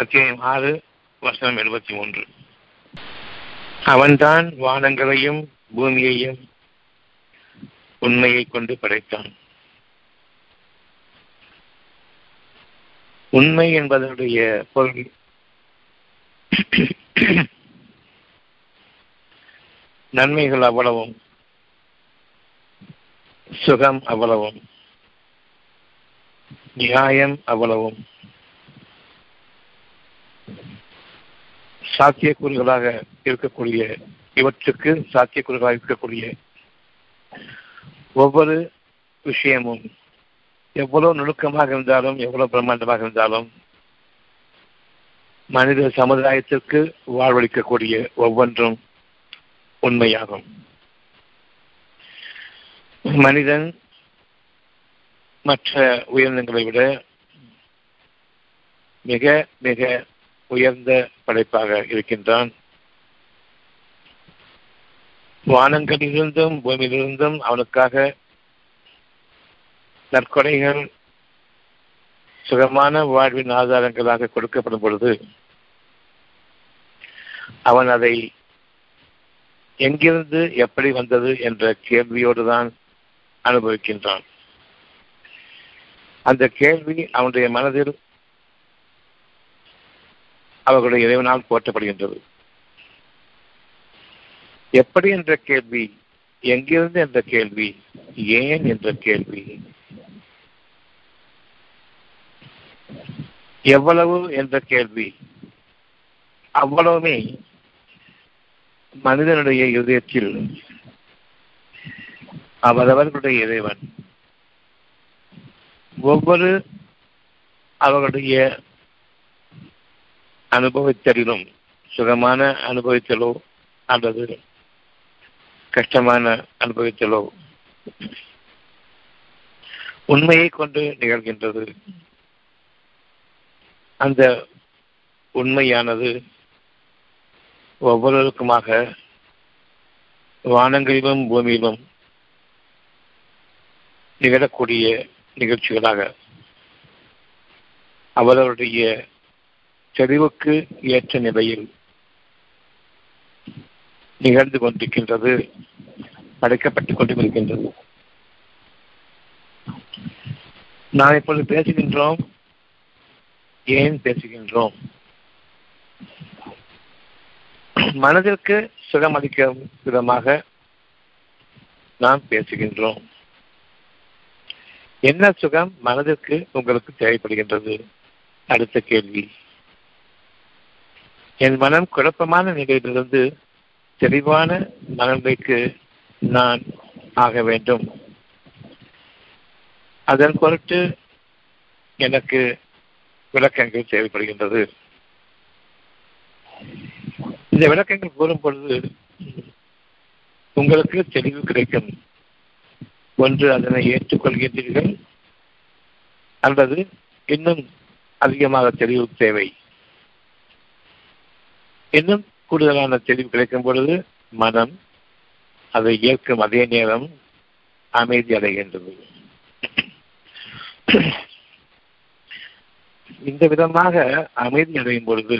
அத்தியாயம் ஆறு வசனம் எழுபத்தி மூன்று அவன்தான் வானங்களையும் பூமியையும் உண்மையை கொண்டு படைத்தான். உண்மை என்பதனுடைய பொருள் நன்மைகள் அவ்வளவும் சுகம் அவ்வளவும் நியாயம் அவ்வளவும். சாத்தியக்கூறுகளாக இருக்கக்கூடிய இவற்றுக்கு சாத்தியக்கூறுகளாக இருக்கக்கூடிய ஒவ்வொரு விஷயமும் எவ்வளவு நுணுக்கமாக இருந்தாலும் எவ்வளவு பிரம்மாண்டமாக இருந்தாலும் மனித சமுதாயத்திற்கு வாழ்வளிக்கக்கூடிய ஒவ்வொன்றும் உண்மையாகும். மனிதன் மற்ற உயிரினங்களை விட மிக மிக உயர்ந்த படைப்பாக இருக்கின்றான். வானங்களிலிருந்தும் பூமியிலிருந்தும் அவனுக்காக நற்கொடைகள் சுகமான வாழ்வின் ஆதாரங்களாக கொடுக்கப்படும் பொழுது அவன் அதை எங்கிருந்து எப்படி வந்தது என்ற கேள்வியோடு தான் அனுபவிக்கின்றான். அந்த கேள்வி அவனுடைய மனதில் அவர்களுடைய இறைவனால் போற்றப்படுகின்றது. எப்படி என்ற கேள்வி எங்கிருந்து என்ற கேள்வி ஏன் என்ற கேள்வி எவ்வளவு என்ற கேள்வி அவ்வளவுமே மனிதனுடைய இதயத்தில் அவரவர்களுடைய இறைவன் ஒவ்வொரு அவர்களுடைய அனுபவித்தறினும் சுகமான அனுபவித்தலோ அல்லது கஷ்டமான அனுபவித்தலோ. உண்மையை கொண்டு நிகழ்கின்றது. அந்த உண்மையானது ஒவ்வொருவருக்குமாக வானங்களிலும் பூமியிலும் நிகழக்கூடிய நிகழ்ச்சிகளாக அவரவருடைய தெளிவுக்கு ஏற்ற நிலையில் நிகழ்ந்து கொண்டிருக்கின்றது அடைக்கப்பட்டுக் கொண்டும் இருக்கின்றது நாம் இப்பொழுது பேசுகின்றோம் ஏன் பேசுகின்றோம்? மனதிற்கு சுகம் அளிக்கும் விதமாக நாம் பேசுகின்றோம். என்ன சுகம் மனதிற்கு உங்களுக்கு தேவைப்படுகின்றது? அடுத்த கேள்வி. என் மனம் குழப்பமான நிலையிலிருந்து தெளிவான மனநிலைக்கு நான் ஆக வேண்டும். அதன் பொருட்டு எனக்கு விளக்கங்கள் தேவைப்படுகின்றது. இந்த விளக்கங்கள் கூறும் பொழுது உங்களுக்கு தெளிவு கிடைக்கும். ஒன்று அதனை ஏற்றுக்கொள்கின்றீர்கள். அல்லது இன்னும் அதிகமாக தெளிவு தேவை. இன்னும் கூடுதலான தெளிவு கிடைக்கும் பொழுது மனம் அதை ஏற்கும் அதே நேரம் அமைதி அடைகின்றது. இந்த விதமாக அமைதி அடையும் பொழுது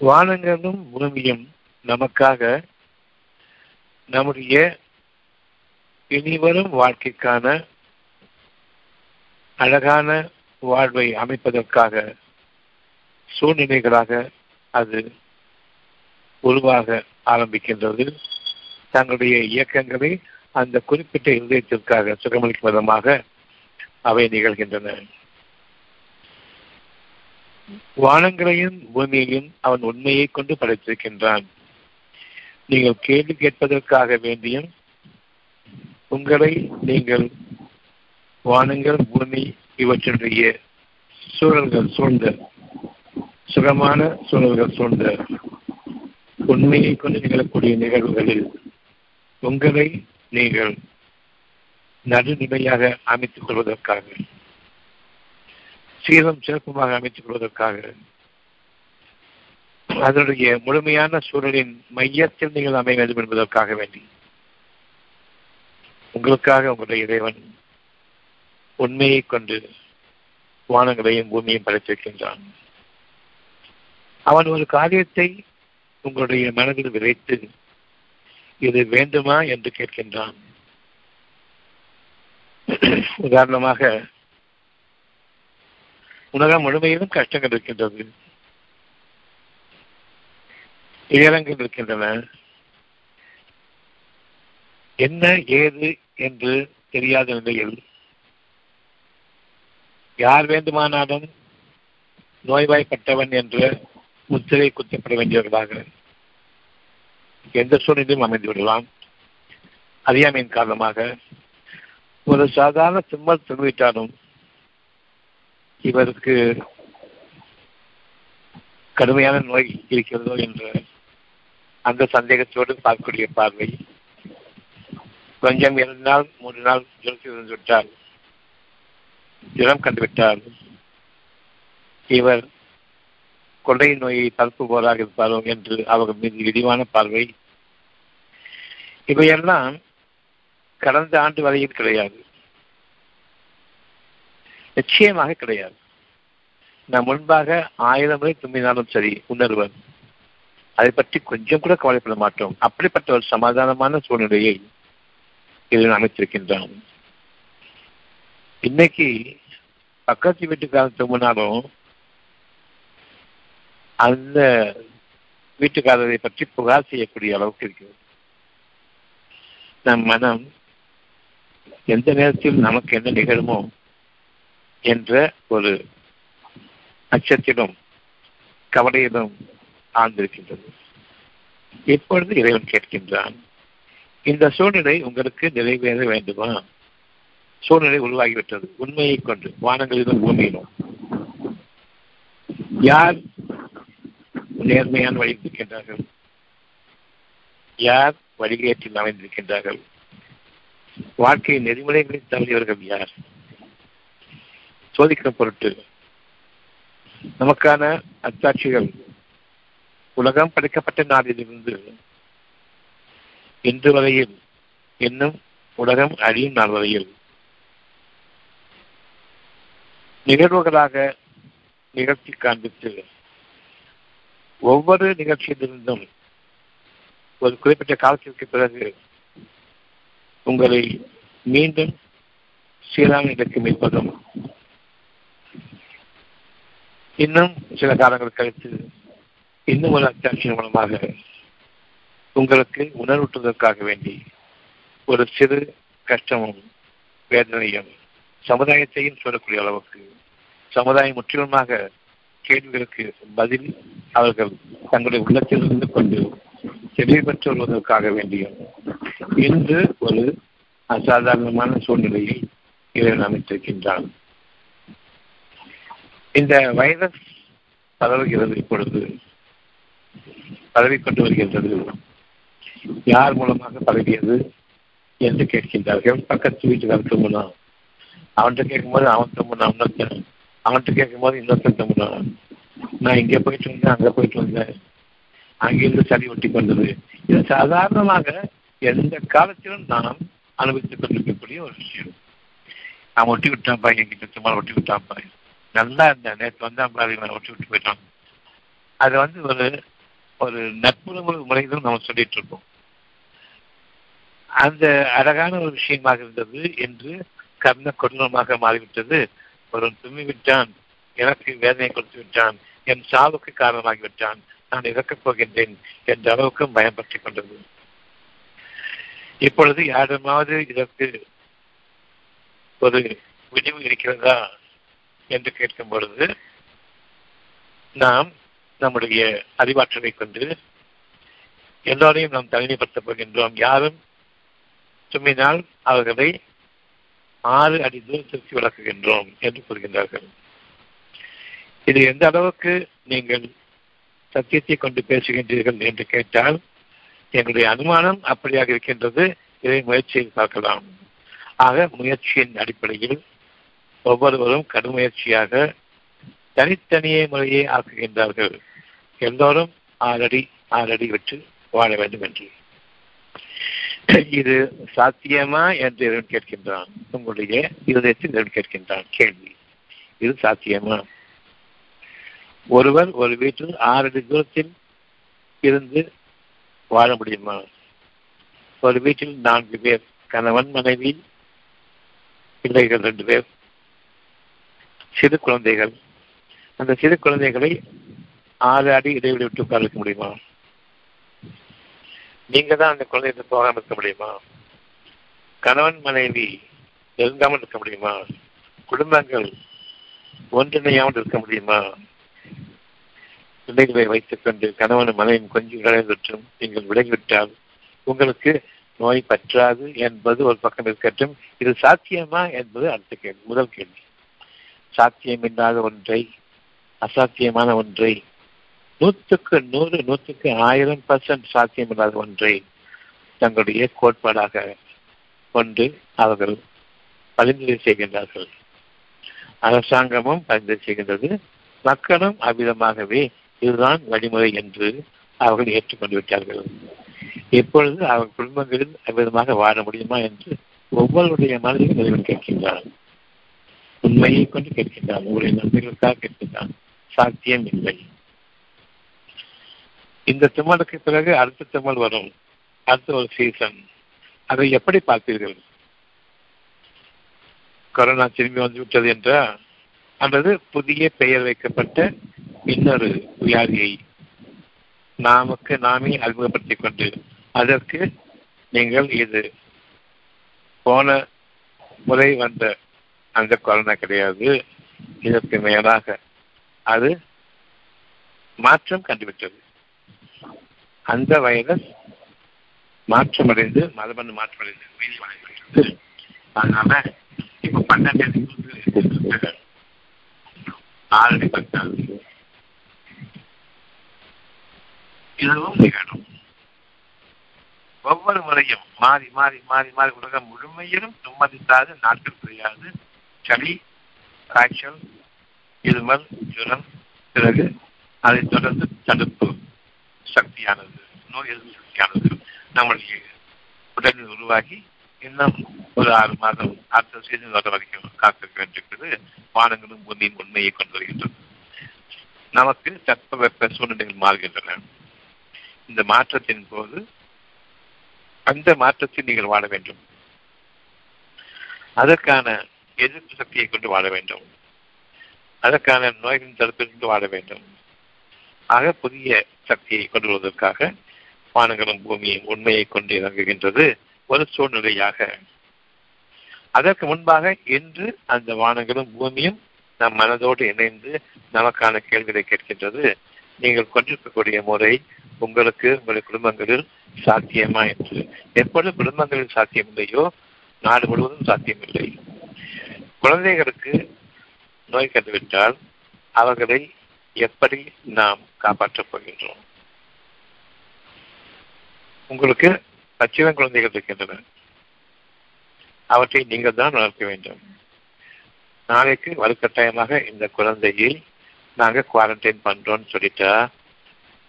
வானங்களும் பூமியும் நமக்காக நம்முடைய இனிவரும் வாழ்க்கைக்கான அழகான வாழ்வை அமைப்பதற்காக சூழ்நிலைகளாக அது உருவாக ஆரம்பிக்கின்றது. தங்களுடைய இயக்கங்களை அந்த குறிப்பிட்ட இருதயத்திற்காக சுகமளிக்கும் விதமாக அவை நிகழ்கின்றன. வானங்களையும் பூமியையும் அவன் உண்மையை கொண்டு படைத்திருக்கின்றான். நீங்கள் கேள்வி கேட்பதற்காக வேண்டியும் உங்களை நீங்கள் வானங்கள் பூமி இவற்றினுடைய சூழல்கள் சூழ்ந்த சுகமான சூழல்கள் சூழ்ந்த உண்மையை கொண்டு நிகழக்கூடிய நிகழ்வுகளில் உங்களை நீங்கள் நடுநிலையாக அமைத்துக் கொள்வதற்காக சீரம் சிறப்புமாக அமைத்துக் கொள்வதற்காக அதனுடைய முழுமையான சூழலின் மையத்தில் நீங்கள் அமைய வேண்டும் என்பதற்காக வேண்டி உங்களுக்காக உங்களுடைய இறைவன் உண்மையை கொண்டு வானங்களையும் பூமியையும் படைத்திருக்கின்றான். அவன் ஒரு காரியத்தை உங்களுடைய மனதில் விதைத்து இது வேண்டுமா என்று கேட்கின்றான். உதாரணமாக உலகம் முழுமையிலும் கஷ்டங்கள் இருக்கின்றது. துயரங்கள் இருக்கின்றன. என்ன ஏது என்று தெரியாத நிலையில் யார் வேண்டுமானாலும் நோய்வாய்ப்பட்டவன் என்ற முத்திரை குத்தப்பட வேண்டியவர்களாக எந்த சூழ்நிலையும் அமைந்து விடலாம். அறியாமையின் காரணமாக ஒரு சாதாரண சிம்மல் திரும்பிவிட்டாலும் இவருக்கு கடுமையான நோய் இருக்கிறதோ என்ற அந்த சந்தேகத்தோடு பார்க்கக்கூடிய பார்வை கொஞ்சம் இரண்டு நாள் மூன்று நாள் ஜலத்தில் இருந்து விட்டால் ஜலம் கண்டுவிட்டால் இவர் கொள்ளை நோயை தடுப்புபவராக இருப்பாரோ என்று அவர்கள் மீது இழிவான பார்வை. இவையெல்லாம் கடந்த ஆண்டு வரையில் கிடையாது. நிச்சயமாக கிடையாது. நான் முன்பாக ஆயிரம் முறை தும்பினாலும் சரி உணர்வர். அதை பற்றி கொஞ்சம் கூட கவலைப்பட மாட்டோம். அப்படிப்பட்ட ஒரு சமாதானமான சூழ்நிலையை இதில் அமைத்திருக்கின்றான் இன்னைக்கு பக்கத்து வீட்டுக்காரன் தும்பினாலும் அந்த வீட்டுக்காரரை பற்றி புகார் செய்யக்கூடிய அளவுக்கு இருக்கிறது. நம் மனம் எந்த நேரத்தில் நமக்கு என்ன நிகழுமோ என்ற ஒரு அச்சத்திலும் கவலையிலும் ஆழ்ந்திருக்கின்றது. இப்பொழுது இறைவன் கேட்கின்றான் இந்த சூழ்நிலை உங்களுக்கு நிறைவேற வேண்டுமா? சூழ்நிலை உருவாகிவிட்டது. உண்மையை கொண்டு வானங்களிலும் பூமியிலும். யார் நேர்மையான வழி இருக்கின்றார்கள் யார் வழிகேற்றில் அமைந்திருக்கின்றார்கள்? வாழ்க்கை நெறிமுறைகளை தவறியவர்கள் யார்? சோதிக்கிற பொருட்டு நமக்கான அத்தாட்சிகள் உலகம் படைக்கப்பட்ட நாளிலிருந்து இன்று வரையில் இன்னும் உலகம் அழியும் நாள் வரையில் நிகழ்வுகளாக நிகழ்ச்சி காண்பித்து ஒவ்வொரு நிகழ்ச்சியிலிருந்தும் ஒரு குறிப்பிட்ட காலத்திற்கு பிறகு உங்களை மீண்டும் சீரான நிலைக்கு மீட்பதும் இன்னும் சில காலங்கள் கழித்து இன்னும் ஒரு அத்தியாவசியம் மூலமாக உங்களுக்கு உணர்வூட்டுவதற்காக வேண்டி ஒரு சிறு கஷ்டமும் வேதனையும் சமுதாயத்தையும் சொல்லக்கூடிய அளவுக்கு சமுதாயம் முற்றிலுமாக கேள்விகளுக்கு பதில் அவர்கள் தங்களுடைய உள்ளத்தில் இருந்து கொண்டு தெளிவு பெற்று வருவதற்காக வேண்டியும் இன்று ஒரு அசாதாரணமான சூழ்நிலையை இறைவன் அமைத்திருக்கின்றான் இந்த வைரஸ் பரவுகிறது இப்பொழுது பரவிக்கொண்டு வருகின்றது. யார் மூலமாக பரவியது என்று கேட்கின்றார்கள். பக்கத்து வீட்டுக்காரர் முன்னா அவன்கிட்ட கேட்கும்போது அவன் தும்புனா இன்னொருத்தன் அவன்கிட்ட கேட்கும்போது இன்னொருத்தன் தும்புனா நான் இங்கே போயிட்டு வந்தேன் அங்கே போயிட்டு வந்தேன். அங்கிருந்து சளி ஒட்டி கொண்டது. இது சாதாரணமாக எந்த காலத்திலும் நாம் அனுபவித்துக் கொண்டிருக்கக்கூடிய ஒரு விஷயம். நான் ஒட்டி விட்டான் பாய் என்கிட்ட சும்மா ஒட்டி விட்டான் பாய் நல்லா இருந்தேன். நேற்று வந்தான் பாரு இவன் ஒட்டி விட்டு போயிட்டான். அது வந்து ஒரு ஒரு நட்புறவு முறையிலும் நம்ம சொல்லிட்டு இருக்கோம். அந்த அழகான ஒரு விஷயமாக இருந்தது என்று கர்ண கொடூரமாக மாறிவிட்டது. ஒருவன் தும்மி விட்டான் எனக்கு வேதனை கொடுத்து விட்டான். என் சாவுக்கு காரணமாகி விட்டான். நான் இறக்கப் போகின்றேன் என்ற அளவுக்கும் பயம் கொண்டது. இப்பொழுது யாருமாவது இதற்கு ஒரு விடிவு இருக்கிறதா என்று கேட்கும் பொழுது நாம் நம்முடைய அறிவாற்றலை கொண்டு எல்லோரையும் நாம் தனிமைப்படுத்தப் போகின்றோம். யாரும் தும்மினால் அவர்களை ஆறு அடி தூரத்திற்கு விளக்குகின்றோம் என்று கூறுகின்றார்கள். இது எந்த அளவுக்கு நீங்கள் சத்தியத்தை கொண்டு பேசுகின்றீர்கள் என்று கேட்டால் எங்களுடைய அனுமானம் அப்படியாக இருக்கின்றது. இதை முயற்சியில் பார்க்கலாம். ஆக முயற்சியின் அடிப்படையில் ஒவ்வொருவரும் கடுமுயற்சியாக தனித்தனியே முறையே ஆக்குகின்றார்கள். எல்லோரும் ஆறடி ஆறடி விட்டு வாழ வேண்டும் என்று. இது சாத்தியமா என்று இவன் கேட்கின்றான். உங்களுடைய இருதயத்தில் இவன் கேட்கின்றான். கேள்வி. இது சாத்தியமா? ஒருவர் ஒரு வீட்டில் ஆறு அடி தூரத்தில் இருந்து வாழ முடியுமா? ஒரு வீட்டில் நான்கு பேர் கணவன் மனைவி பிள்ளைகள் ரெண்டு பேர் சிறு குழந்தைகள். அந்த சிறு குழந்தைகளை ஆறு அடி இடைவெளி விட்டு உட்கார வைக்க முடியுமா? நீங்க தான் அந்த குழந்தைகிட்ட போகாமல் இருக்க முடியுமா? கணவன் மனைவி நெருங்காமல் இருக்க முடியுமா? குடும்பங்கள் ஒன்றிணையாமல் இருக்க முடியுமா? பிள்ளைகளை வைத்துக் கொண்டு கணவன் மனைவியும் கொஞ்சம் இடைவெற்றும் நீங்கள் விலகிவிட்டால் உங்களுக்கு நோய் பற்றாது என்பது ஒரு பக்கம் இருக்கட்டும். இது சாத்தியமா என்பது அடுத்த கேள்வி முதல் கேள்வி. சாத்தியமில்லாத ஒன்றை அசாத்தியமான ஒன்றை நூற்றுக்கு நூறு நூற்றுக்கு ஆயிரம் பர்சன்ட் சாத்தியமில்லாத ஒன்றை தங்களுடைய கோட்பாடாக கொண்டு அவர்கள் பரிந்துரை செய்கின்றார்கள். அரசாங்கமும் பரிந்துரை செய்கின்றது. மக்களும் அவ்விதமாகவே இதுதான் வழிமுறை என்று அவர்கள் ஏற்றுக்கொண்டு விட்டார்கள். இப்பொழுது அவர் குடும்பங்களில் அவ்விதமாக வாழ முடியுமா என்று ஒவ்வொருடைய மனதிலும் இறைவன் கேட்கின்றான். உண்மையை கொண்டு கேட்கின்றான். உங்களுடைய நன்மைகளுக்காக கேட்கின்றான். சாத்தியம் இல்லை. இந்த தும்மலுக்கு பிறகு அடுத்த திருமல் வரும். அடுத்த ஒரு சீசன் அதை எப்படி பார்ப்பீர்கள் கொரோனா திரும்பி வந்து விட்டது என்றால் அல்லது புதிய பெயர் வைக்கப்பட்ட இன்னொரு வியாதியை நாமக்கு நாமே அறிமுகப்படுத்திக் கொண்டு அதற்கு நீங்கள் இது போன முறை வந்த அந்த கொரோனா கிடையாது. இதற்கு மேலாக அது மாற்றம் கண்டுவிட்டது. அந்த வைரஸ் மாற்றமடைந்து மரபணு மாற்றமடைந்து மீறி வழங்கிவிட்டது அதனால இப்ப பன்னெண்டு ஆறு பத்தாவது இதுவும் நிகழும். ஒவ்வொரு முறையும் மாறி மாறி மாறி மாறி உலகம் முழுமையிலும் நிம்மதித்தாது நாட்கள் புரியாது சளி காய்ச்சல் இருமல் ஜுரம் பிறகு அதைத் தொடர்ந்து தடுப்பு. சக்தியானது நோய் எதிர்ப்பு சக்தியானது நம்மளுடைய உடலில் உருவாகி இன்னும் ஒரு ஆறு மாதம் அடுத்த சீசன் வர வரைக்கும் காத்திருக்க வேண்டியிருக்கிறது. வானங்களும் பூமியின் உண்மையை கொண்டு வருகின்றது நமக்கு தட்பவெப்ப சூழ்நிலைகள் மாறுகின்றன. இந்த மாற்றத்தின் போது அந்த மாற்றத்தில் நீங்கள் வாழ வேண்டும். அதற்கான எதிர்ப்பு சக்தியை கொண்டு வாழ வேண்டும். அதற்கான நோய்களின் தடுப்பிலிருந்து வாழ வேண்டும். ஆக புதிய சக்தியை கொண்டுவதற்காக வானங்களும் பூமியும் உண்மையை கொண்டு இறங்குகின்றது ஒரு சூழ்நிலையாக. அதற்கு முன்பாக இன்று அந்த வானங்களும் பூமியும் நம் மனதோடு இணைந்து நமக்கான கேள்விகளை கேட்கின்றது. நீங்கள் கொண்டிருக்கக்கூடிய முறை உங்களுக்கு உங்களுடைய குடும்பங்களில் சாத்தியமா என்று. எப்பொழுது குடும்பங்களில் சாத்தியம் இல்லையோ நாடு முழுவதும் சாத்தியமில்லை. குழந்தைகளுக்கு நோய் கண்டுவிட்டால் அவர்களை எப்படி நாம் காப்பாற்றப் போகின்றோம்? உங்களுக்கு பச்சிதம் குழந்தைகள் இருக்கின்றன. அவற்றை நீங்கள் தான் வளர்க்க வேண்டும். நாளைக்கு வலுக்கட்டாயமாக இந்த குழந்தையை நாங்கள் குவாரண்டைன் பண்றோம்னு சொல்லிட்டா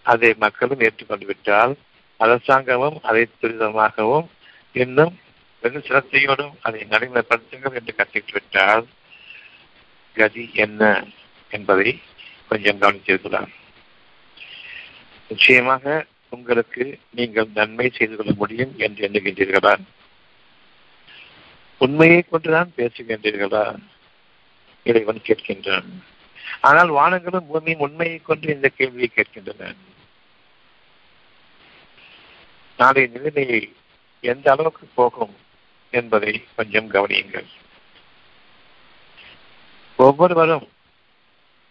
அதை மக்களும் ஏற்றுக்கொண்டு விட்டால் அரசாங்கமும் அதை துரிதமாகவும் இன்னும் வெகு சிரத்தையோடும் அதை நடைமுறைப்படுத்துங்கள் என்று கற்றுக்கிட்டு விட்டால் கதி என்ன என்பதை கொஞ்சம் கவனித்திருக்கிறார் நிச்சயமாக உங்களுக்கு நீங்கள் நன்மை செய்து கொள்ள முடியும் என்று எண்ணுகின்றீர்களா? உண்மையை கொண்டுதான் பேசுகின்றீர்களா இறைவன் கேட்கின்றான். ஆனால் வானங்களும் பூமியும் உண்மையை கொண்டு இந்த கேள்வியை கேட்கின்றன. நாளைய நிலைமையை எந்த அளவுக்கு போகும் என்பதை கொஞ்சம் கவனியுங்கள். ஒவ்வொருவரும்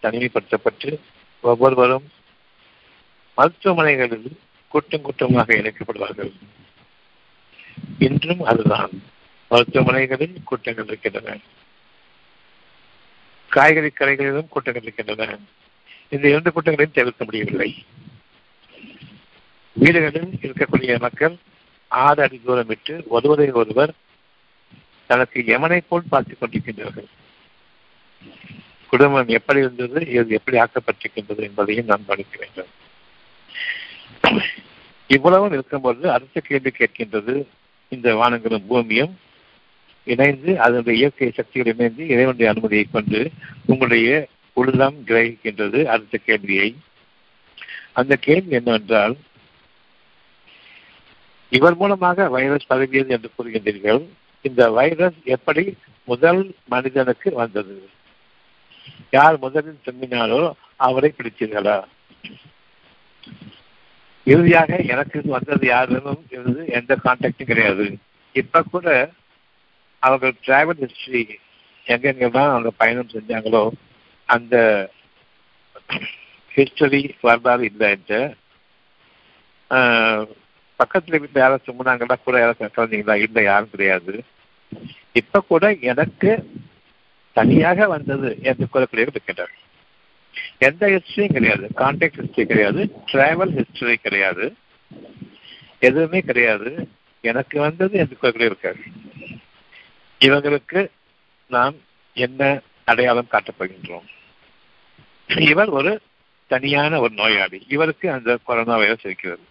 தனிமைப்படுத்தப்பட்டு ஒவ்வொருவரும் மருத்துவமனைகளில் கூட்டம் கூட்டமாக இணைக்கப்படுவார்கள். இன்றும் அதுதான். மருத்துவமனைகளில் கூட்டங்கள் இருக்கின்றன. காய்கறி கடைகளிலும் கூட்டங்கள் இருக்கின்றன. இந்த இரண்டு கூட்டங்களையும் தவிர்க்க முடியவில்லை. வீடுகளில் இருக்கக்கூடிய மக்கள் ஆறு அடி தூரம் விட்டு ஒருவரை ஒருவர் தனக்கு எமனை போல் பார்த்துக் கொண்டிருக்கின்றார்கள். குடும்பம் எப்படி இருந்தது இது எப்படி ஆக்கப்பட்டிருக்கின்றது என்பதையும் நாம் கவனிக்க வேண்டும். இவ்வளவும் இருக்கும்போது அடுத்த கேள்வி கேட்கின்றது இந்த வானங்களும் பூமியும் இணைந்து அதனுடைய இயற்கை சக்திகள் இணைந்து இறைவனுடைய அனுமதியை கொண்டு உங்களுடைய உள்ளம் கிரகிக்கின்றது அடுத்த கேள்வியை. அந்த கேள்வி என்னவென்றால் இவர் மூலமாக வைரஸ் பரவியது என்று கூறுகின்றீர்கள். இந்த வைரஸ் எப்படி முதல் மனிதனுக்கு வந்தது? யார் முதலில் திரும்பினாரோ அவரை பிடித்தீர்களா? இறுதியாக எனக்கு வந்தது யாரும் இருந்து எந்த கான்டாக்டும் கிடையாது. இப்ப கூட அவர்கள் டிராவல் ஹிஸ்டரி எங்கெங்கெல்லாம் அவங்க பயணம் செஞ்சாங்களோ அந்த ஹிஸ்டரி வரலாறு இல்லைன்ட்டு பக்கத்துல வீட்டில் யாரும் சும்முனாங்களா கூட யாரும் கலந்தீங்களா இல்லை யாரும் கிடையாது. இப்ப கூட எனக்கு தனியாக வந்தது என்று கூறக்கூடிய இருக்கின்றார் எந்த ஹிஸ்டரியும் கிடையாது. கான்டாக்ட் ஹிஸ்டரி கிடையாது. டிராவல் ஹிஸ்டரி கிடையாது. எதுவுமே கிடையாது. எனக்கு வந்தது என்று கூறக்கூடிய இருக்காரு. இவங்களுக்கு நாம் என்ன அடையாளம் காட்டப் போகின்றோம்? இவர் ஒரு தனியான ஒரு நோயாளி. இவருக்கு அந்த கொரோனா வைரஸ் இருக்கிறது.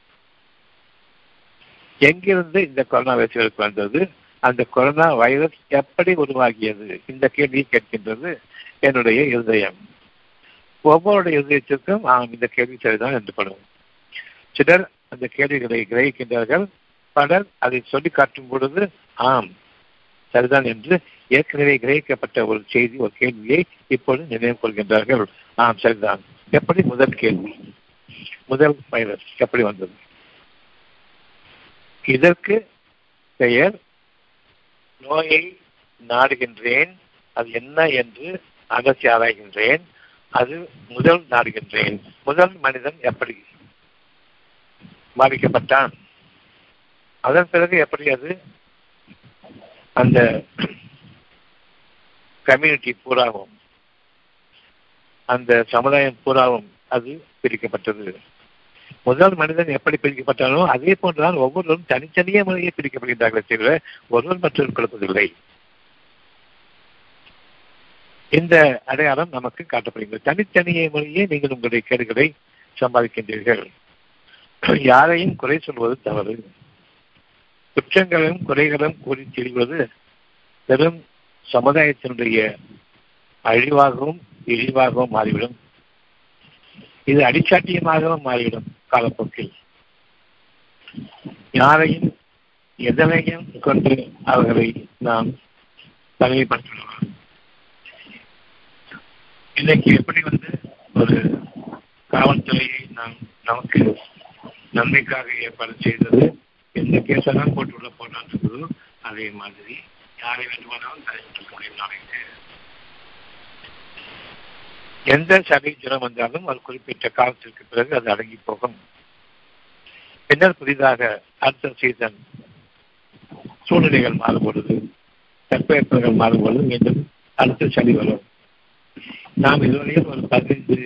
எங்கிருந்து இந்த கொரோனா வைரஸ் இவருக்கு வந்தது? அந்த கொரோனா வைரஸ் எப்படி உருவாகியது? இந்த கேள்வியை கேட்கின்றது என்னுடைய இருதயம். ஒவ்வொருடைய இருதயத்திற்கும் ஆம் இந்த கேள்வி சரிதான் என்று படும் சிலர் அந்த கேள்விகளை கிரகிக்கின்றார்கள். பலர் அதை சொல்லி காட்டும் பொழுது ஆம் சரிதான் என்று ஏற்கனவே கிரகிக்கப்பட்ட ஒரு செய்தி ஒரு கேள்வியை இப்பொழுது நினைவு கொள்கின்றார்கள். ஆம் சரிதான். எப்படி? முதல் கேள்வி. முதல் வைரஸ் எப்படி வந்தது? இதற்கு பெயர் நோயை நாடுகின்றேன். அது என்ன என்று அகசி ஆராய்கின்றேன். அது முதல் நாடுகின்றேன். முதல் மனிதன் எப்படி பாதிக்கப்பட்டான் அதன் பிறகு எப்படி அது அந்த கம்யூனிட்டி பூராவும் அந்த சமுதாயம் பூராவும் அது பிரிக்கப்பட்டது. முதல் மனிதன் எப்படி பிரிக்கப்பட்டானோ அதே போன்றுதான் ஒவ்வொருவரும் தனித்தனியே முறையே பிரிக்கப்படுகின்றார்களே தவிர ஒருவர் மற்றொரு கொடுப்பதில்லை இந்த அடையாளம் நமக்கு காட்டப்படுகிறது. தனித்தனியே முறையே நீங்கள் உங்களுடைய கேடுகளை சம்பாதிக்கின்றீர்கள். யாரையும் குறை சொல்வது தவறு. குற்றங்களும் குறைகளும் கூறி திரிவது பெரும் சமுதாயத்தினுடைய அழிவாகவும் இழிவாகவும் மாறிவிடும். இது அடிச்சாட்டியமாகவும் மாறிவிடும் காலப்போக்கில். யாரையும் எதனையும் கொண்டு அவர்களை நாம் தனிமைப்படுத்திவிடலாம் இன்னைக்கு எப்படி வந்து ஒரு காவல்துறையை நாம் நமக்கு நன்மைக்காக ஏற்பாடு செய்தது எந்த கேஸெல்லாம் போட்டு உள்ள அதே மாதிரி யாரை வேண்டுமானாலும் தலையிட்டு முடியும் நாளைக்கு எந்த சளி ஜுரம் வந்தாலும் அது குறிப்பிட்ட காலத்திற்கு பிறகு அது அடங்கி போகும். பின்னர் புதிதாக அடுத்த சீசன் சூழ்நிலைகள் மாறுபொழுது தட்பவெப்பங்கள் மாறுபொழுது மீண்டும் அடுத்த சளி வரும். நாம் இதுவரையில் ஒரு பதினைந்து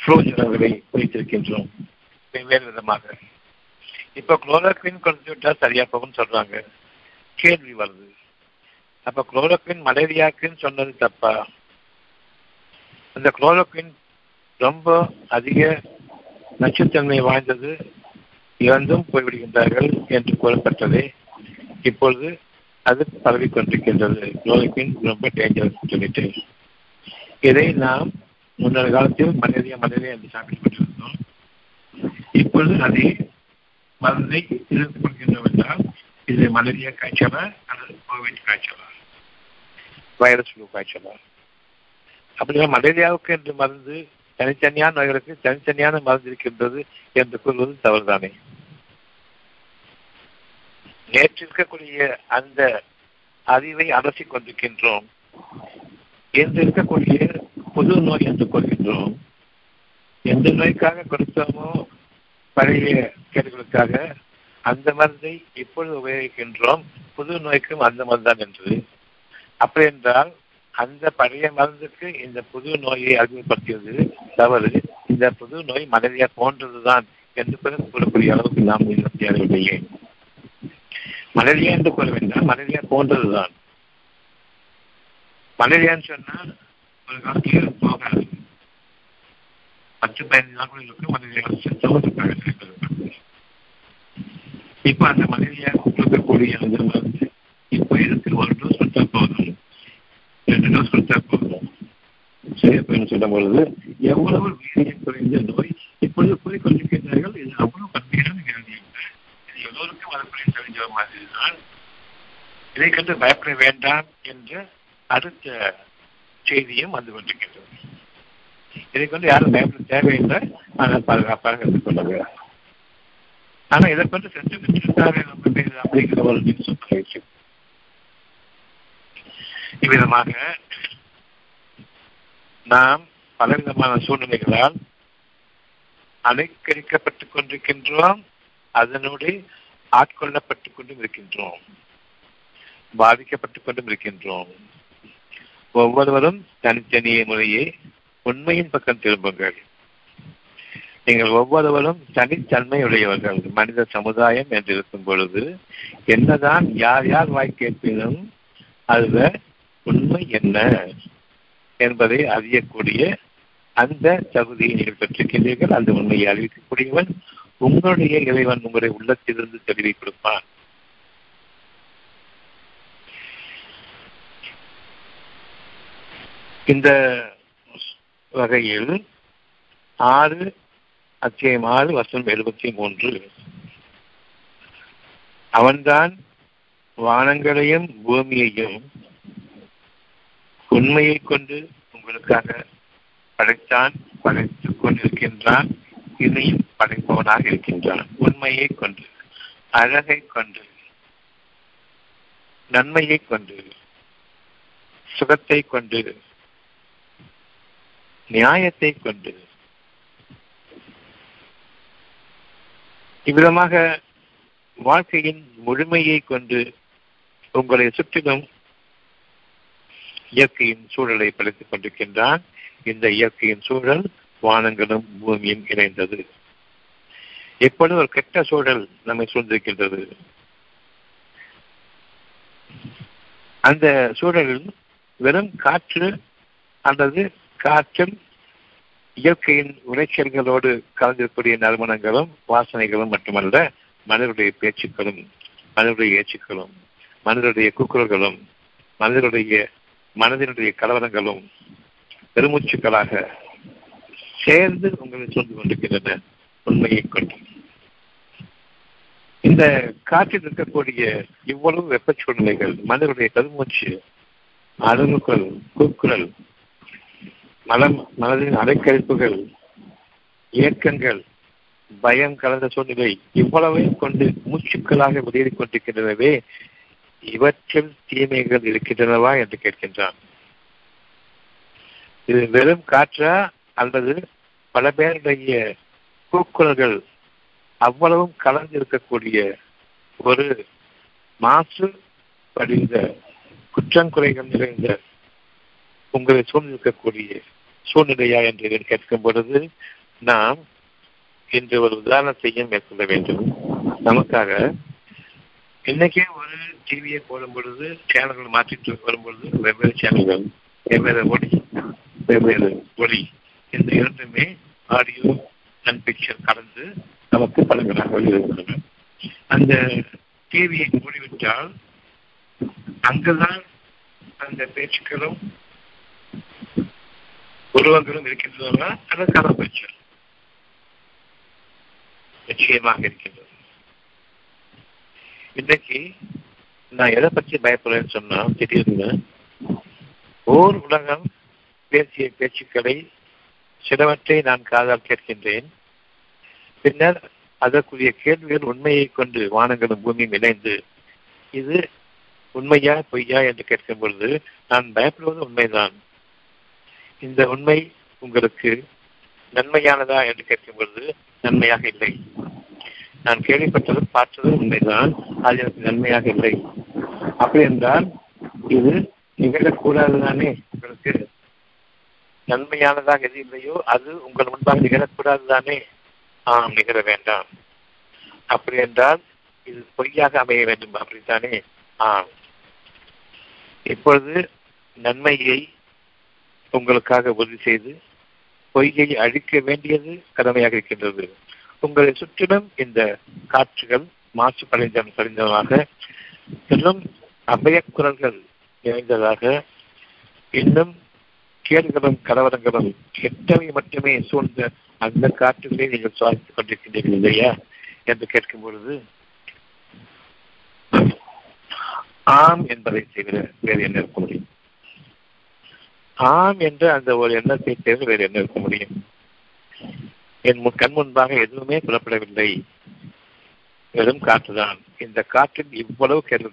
ஃப்ளோ ஜுரங்களை வைத்திருக்கின்றோம் வெவ்வேறு விதமாக. இப்ப குளோரோக்வின் கொண்டு விட்டா சரியா போகும்னு சொல்றாங்க. கேள்வி வருது. அப்ப குளோரோக்வின் மலேரியாக்குன்னு சொன்னது தப்பா? அந்த குளோரோக்வின் ரொம்ப அதிக நச்சுத்தன்மை வாய்ந்தது இறந்தும் போய்விடுகின்றார்கள் என்று கூறப்பட்டது. இப்பொழுது அது பரவி கொண்டிருக்கின்றது குளோரோக்வின் ரொம்ப டேஞ்சரஸ் சொல்லிட்டு. இதை நாம் முன்னொரு காலத்தில் மலேரியா மலேரியா என்று சாப்பிட்டுக் கொண்டிருந்தோம் இப்பொழுது அதே மருந்தை எதிர்த்து கொள்கின்றோம் என்றால் இது மலேரியா காய்ச்சலா அல்லது கோவிட் காய்ச்சலா? வைரஸ் ஃப்ளூ காய்ச்சலா? அப்படின்னா மலேரியாவுக்கு என்று மருந்து தனித்தனியான நோய்களுக்கு தனித்தனியான மருந்து இருக்கின்றது என்று கூறுவது தவறுதானே? நேற்று இருக்கக்கூடிய அந்த அறிவை அலசிக் கொண்டிருக்கின்றோம். இன்று இருக்கக்கூடிய புது நோய் என்று கொள்கின்றோம் எந்த நோய்க்காக கொடுத்தோமோ பழைய கேடுகளுக்காக அந்த மருந்தை இப்பொழுது உபயோகிக்கின்றோம். புது நோய்க்கும் அந்த மருந்தான் என்று. அப்படி என்றால் அந்த பழைய மருந்துக்கு இந்த புது நோயை அறிமுகப்படுத்தியது தவறு. இந்த புது நோய் மலேரியா போன்றதுதான் என்று பிறகு கூறக்கூடிய அளவுக்கு நாம் தேவையில்லையே மலேரியா என்று கூற வேண்டாம் மலேரியா போன்றதுதான். மலேரியான்னு சொன்னால் ஒரு காலத்தில் போகாது. பத்து பதினைந்து நாட்களுக்கு மலேரியா செத்து இப்ப அந்த மலேரியா கொடுக்கக்கூடிய அந்த மருந்து வயதுக்கு ஒரு டோஸ் கொடுத்தா போதும். ரெண்டு டோஸ் கொடுத்தா போதும் சரியா சொல்லும் பொழுது எவ்வளவு வீரியம் குறைந்த நோய் இப்பொழுது போய் கொண்டிருக்கின்றார்கள் இது அவ்வளவு கம்மியான வியாதி இது எல்லோருக்கும் வரக்கூடிய தெரிஞ்ச மாதிரிதான். இதை கண்டு பயப்பட வேண்டாம் என்ற அடுத்த செய்தியும் வந்து கொண்டிருக்கிறது. இதை கொண்டு யாரும் பயப்பட தேவையில்லை. ஆனால் பாதுகாப்பாக இருந்து கொள்ள ஆனா இதை கொண்டு சென்று நம்ம அப்படிங்கிற ஒரு நிமிஷம் பயிற்சி இவ்விதமாக நாம் பலவிதமான சூழ்நிலைகளால் அலைக்கழிக்கப்பட்டுக் கொண்டிருக்கின்றோம் அதனோடு ஆட்கொள்ளப்பட்டுக் கொண்டும் இருக்கின்றோம் பாதிக்கப்பட்டுக் கொண்டும் இருக்கின்றோம். ஒவ்வொருவரும் தனித்தனிய முறையே உண்மையின் பக்கம் திரும்புங்கள். நீங்கள் ஒவ்வொருவரும் தனித்தன்மை உடையவர்கள் மனித சமுதாயம் என்று இருக்கும் பொழுது என்னதான் யார் யார் வாய் கேட்பினும் அதுல உண்மை என்ன என்பதை அறியக்கூடிய அந்த தகுதியை நீங்கள் பெற்றிருக்கின்றீர்கள் அந்த உண்மையை அறிவிக்கக்கூடியவன் உங்களுடைய இறைவன் உங்களுடைய உள்ளத்திலிருந்து தெளிவை கொடுப்பான் இந்த வகையில் ஆறு அத்தியம் ஆறு வருஷம் எழுபத்தி மூன்று. அவன்தான் வானங்களையும் பூமியையும் உண்மையை கொண்டு உங்களுக்காக படைத்தான் படைத்துக் கொண்டிருக்கின்றான் இனியும் படைப்பவனாக இருக்கின்றான். உண்மையை கொண்டு அழகை கொண்டு நன்மையை கொண்டு சுகத்தை கொண்டு நியாயத்தை கொண்டு இவ்விதமாக வாழ்க்கையின் முழுமையை கொண்டு உங்களை சுற்றிலும் இயற்கையின் சூழலை படைத்துக் கொண்டிருக்கின்றான். இந்த இயற்கையின் சூழல் வானங்களும் பூமியும் இணைந்தது. எப்பொழுது ஒரு கெட்ட சூழல் நம்மை சூழ்ந்திருக்கின்றது? அந்த சூழலில் வெறும் காற்று அல்லது காற்றில் இயற்கையின் உரைச்சல்களோடு கலந்திருக்கக்கூடிய நறுமணங்களும் வாசனைகளும் மட்டுமல்ல மனிதருடைய பேச்சுக்களும் மனிதருடைய ஏச்சுக்களும் மனிதருடைய குக்குரல்களும் மனிதருடைய மனதினுடைய கலவரங்களும் பெருமூச்சுக்களாக சேர்ந்து உங்களை சூழ்ந்து கொண்டிருக்கின்றன. உண்மையை கொண்டு. இந்த காற்றில் இருக்கக்கூடிய இவ்வளவு வெப்ப சூழ்நிலைகள் மனிதனுடைய கருமூச்சு அழுகுகள் கூக்குரல் மலம் மனதின் அலைக்கழிப்புகள் இயக்கங்கள் பயம் கலந்த சூழ்நிலை இவ்வளவையும் கொண்டு மூச்சுக்களாக வெளியேறி கொண்டிருக்கின்றனவே இவற்றில் தீமைகள் இருக்கின்றனவா என்று கேட்கின்றான். இது வெறும் காற்றா அல்லது பல பேருடைய கூக்குரல்கள் அவ்வளவும் கலந்து இருக்கக்கூடிய ஒரு மாசு படிந்த குற்றங்குறைகள் நிறைந்த உங்களை சூழ்ந்திருக்கக்கூடிய சூழ்நிலையா என்று கேட்கும் பொழுது நாம் இன்று ஒரு உதாரணத்தையும் மேற்கொள்ள வேண்டும். நமக்காக இன்னைக்கே ஒரு டிவியை போடும் பொழுது சேனல்கள் மாற்றிட்டு வரும் பொழுது வெவ்வேறு சேனல்கள் வெவ்வேறு ஒளி வெவ்வேறு ஒளி இந்த இரண்டுமே ஆடியோ அண்ட் பிக்சர் கலந்து நமக்கு படங்களாக வெளியிடுகின்றன அந்த டிவியை மூடிவிட்டால் அங்குதான் அந்த பேச்சுக்களும் உருவங்களும் இருக்கின்றன அதற்கான பேச்சு நிச்சயமாக இருக்கின்றது இன்னைக்கு நான் எதை பற்றி பயப்படுறேன்னு சொன்னா திடீர்னு ஓர் உலகம் பேசிய பேச்சுக்களை சிலவற்றை நான் காதால் கேட்கின்றேன். பின்னர் அதற்குரிய கேள்விகள் உண்மையை கொண்டு வானங்களும் பூமியும் இணைந்து இது உண்மையா பொய்யா என்று கேட்கும் பொழுது நான் பயப்படுவது உண்மைதான். இந்த உண்மை உங்களுக்கு நன்மையானதா என்று கேட்கும் பொழுது நன்மையாக இல்லை. நான் கேள்விப்பட்டதும் பார்த்ததும் உண்மைதான். அது எனக்கு நன்மையாக இல்லை. அப்படி என்றால் இது நிகழக்கூடாது தானே உங்களுக்கு நன்மையானதாக எது இல்லையோ அது உங்கள் முன்பாக நிகழக்கூடாது தானே ஆம் நிகழ வேண்டாம். அப்படி என்றால் இது பொய்யாக அமைய வேண்டும். அப்படித்தானே? ஆம். இப்பொழுது நன்மையை உங்களுக்காக உறுதி செய்து பொய்யை அழிக்க வேண்டியது கடமையாக இருக்கின்றது. உங்களை சுற்றிலும் இந்த காற்றுகள் மாசு படைந்த படிந்தமாக இன்னும் அபயக்குரல்கள் நிறைந்ததாக இன்னும் கேடுகளும் கலவரங்களும் கெட்டவை மட்டுமே சூழ்ந்த அந்த காற்றுகளே நீங்கள் சுவாசித்துக் கொண்டிருக்கின்றீர்கள் இல்லையா என்று கேட்கும் பொழுது ஆம் என்பதை தவிர வேறு என்ன இருக்க முடியும்? ஆம் என்று அந்த ஒரு எண்ணத்தை தவிர வேறு என்ன இருக்க முடியும்? என் கண் முன்பாக எதுவுமே புலப்படவில்லை. வெறும் காற்றுதான். இந்த காற்றில் இவ்வளவு கேடு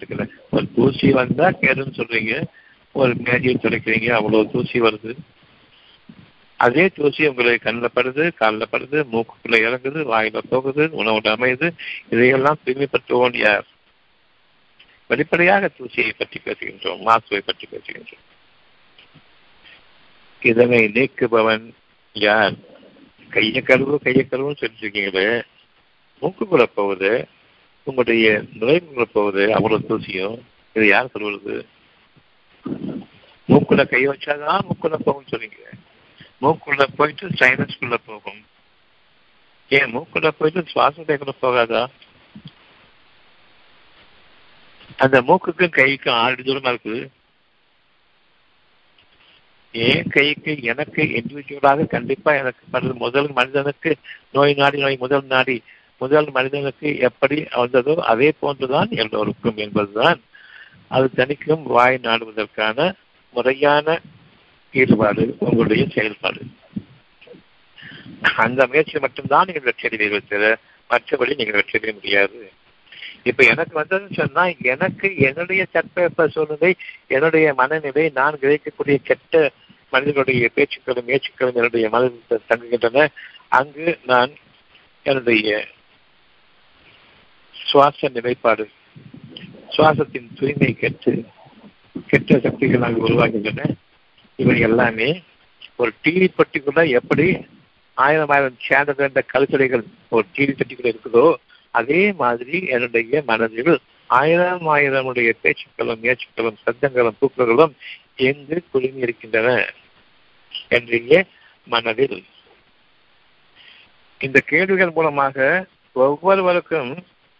ஒரு தூசி வந்தா கேடுன்னு சொல்றீங்க. ஒரு மேஜையை துடைக்கிறீங்க அவ்வளவு தூசி வருது. அதே தூசி உங்களை கண்ணில் படுது காலில் படுது மூக்குக்குள்ள இறங்குது வாயில போகுது உணவுல அமையுது. இதையெல்லாம் தூய்மைப்படுத்துவோம் யார்? வெளிப்படையாக தூசியை பற்றி பேசுகின்றோம் மாசுவை பற்றி பேசுகின்றோம். இதனை நீக்குபவன் யார்? கையை கழுவு கையை கழுவுன்னு சொல்லிருக்கீங்களே மூக்குக்குள்ள போகுது. உங்களுடைய நுழைவுக்குள்ள போகுது. அவ்வளவு தூசியும் இது யார் சொல்வது மூக்குள்ள கை வச்சாதான் மூக்குள்ள போகும் சொல்றீங்க. மூக்குள்ள போயிட்டு சைனஸ்குள்ள போகும். ஏன் மூக்குள்ள போயிட்டு சுவாசத்தைக்குள்ள போகாதா? அந்த மூக்குக்கும் கைக்கும் ஆறு தூரமா இருக்குது. என் கைக்கு எனக்கு இண்டிவிஜுவலாக கண்டிப்பா எனக்கு படுது முதல் மனிதனுக்கு நோய் நாடி நோய் முதல் நாடி முதல் மனிதனுக்கு எப்படி வந்ததோ அதே போன்றுதான் எல்லோருக்கும் என்பதுதான். அது தனிக்கும் வாய் நாடுவதற்கான முறையான ஈடுபாடு உங்களுடைய செயல்பாடு. அந்த முயற்சி மட்டும்தான் நீங்கள் வெற்றி அடைவீர்கள் தவிர மற்றபடி நீங்கள் வெற்றி அடைய முடியாது. இப்ப எனக்கு வந்ததுன்னு சொன்னா எனக்கு என்னுடைய தட்பவெப்ப சூழ்நிலை என்னுடைய மனநிலை நான் கிடைக்கக்கூடிய கெட்ட மனிதனுடைய பேச்சுக்களும் முயற்சிகளும் என்னுடைய மனதில் தங்குகின்றன. அங்கு நான் என்னுடைய சுவாச நிலைப்பாடு சுவாசத்தின் தூய்மை கெட்டு கெட்ட சக்திகளாக உருவாகின்றன. இவை எல்லாமே ஒரு டிவி பட்டிக்குள்ள எப்படி ஆயிரம் ஆயிரம் சேர்ந்த என்ற ஒரு டிவி பட்டிக்குள்ள இருக்குதோ அதே மாதிரி என்னுடைய மனதில் ஆயிரம் ஆயிரமுடைய பேச்சுக்களும் முயற்சிகளும் சத்தங்களும் பூக்களும் எங்கு குழுமி இருக்கின்றன என்றீங்க மனதில். இந்த கேள்விகள் மூலமாக ஒவ்வொருவருக்கும்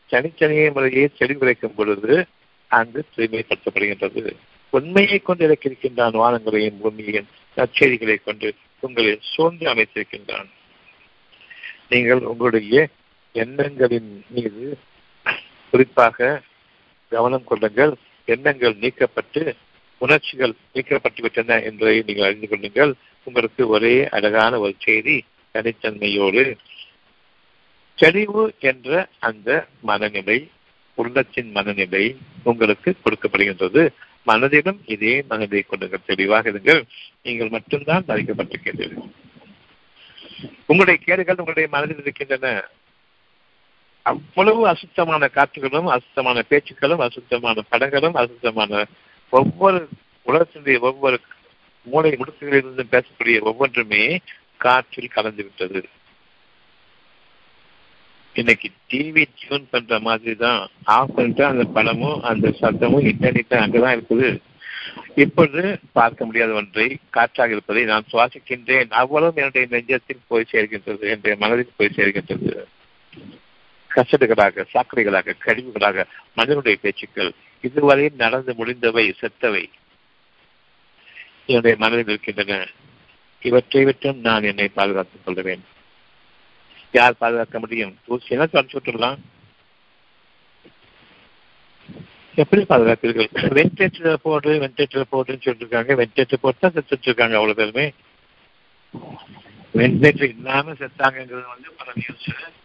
தனித்தனியே முறையை தெளிவுரைக்கும் பொழுது அங்கு தூய்மைப்படுத்தப்படுகின்றது. உண்மையை கொண்டு இறக்கியிருக்கின்றான் வானங்களையும் பூமியையும் நற்செய்திகளை கொண்டு உங்களை சூழ்ந்து அமைத்திருக்கின்றான். நீங்கள் உங்களுடைய எண்ணங்களின் மீது குறிப்பாக கவனம் கொள்ளுங்கள். எண்ணங்கள் நீக்கப்பட்டு உணர்ச்சிகள் நீக்கப்பட்டு விட்டன என்பதை நீங்கள் அறிந்து கொள்ளுங்கள். உங்களுக்கு ஒரே அழகான ஒரு செய்தி தனித்தன்மையோடு. தெளிவு என்ற அந்த மனநிலை உள்ளத்தின் மனநிலை உங்களுக்கு கொடுக்கப்படுகின்றது. மனதிலும் இதே மனதை கொண்டுங்கள் தெளிவாக இருங்கள். நீங்கள் மட்டும்தான் பாதிக்கப்பட்டிருக்கின்றீர்கள் உங்களுடைய கேடுகள் உங்களுடைய மனதில் இருக்கின்றன. அவ்வளவு அசுத்தமான காற்றுகளும் அசுத்தமான பேச்சுக்களும் அசுத்தமான படங்களும் அசுத்தமான ஒவ்வொரு உலகத்தினுடைய ஒவ்வொரு மூளை முடுக்குகளிலிருந்து பேசக்கூடிய ஒவ்வொன்றுமே காற்றில் கலந்து விட்டது. இன்னைக்கு டிவி டியூன் பண்ற மாதிரி தான் ஆஃப் பண்ணிட்டு அந்த படமும் அந்த சத்தமும் இன்டர்நெட் அங்கதான் இருக்குது. இப்பொழுது பார்க்க முடியாத ஒன்றை காற்றாக இருப்பதை நான் சுவாசிக்கின்றேன். அவ்வளவு என்னுடைய நெஞ்சத்தில் போய் சேர்கின்றது என்னுடைய மனதில் போய் சேர்கின்றது. கசடுகளாக சாக்கடைகளாக கழிவுகளாக மனிதனுடைய பேச்சுக்கள் இதுவரை நடந்து முடிந்தவை செத்தவை. என்னுடைய மனதில் இருக்கின்றன. இவற்றை விட்டும் நான் என்னை பாதுகாத்துக் கொள்ள யார் பாதுகாக்க முடியும்? தூசினா தொடச்சு விட்டுடலாம். எப்படி பாதுகாப்பீர்கள் வென்டிலேட்டர் போடு வென்டிலேட்டர் போடுன்னு சொல்லிருக்காங்க. வென்டிலேட்டர் போட்டு தான் செத்துட்டு இருக்காங்க அவ்வளவு பேருமே. வென்டிலேட்டர் இல்லாம செத்தாங்கிறது வந்து பல நியூஸ்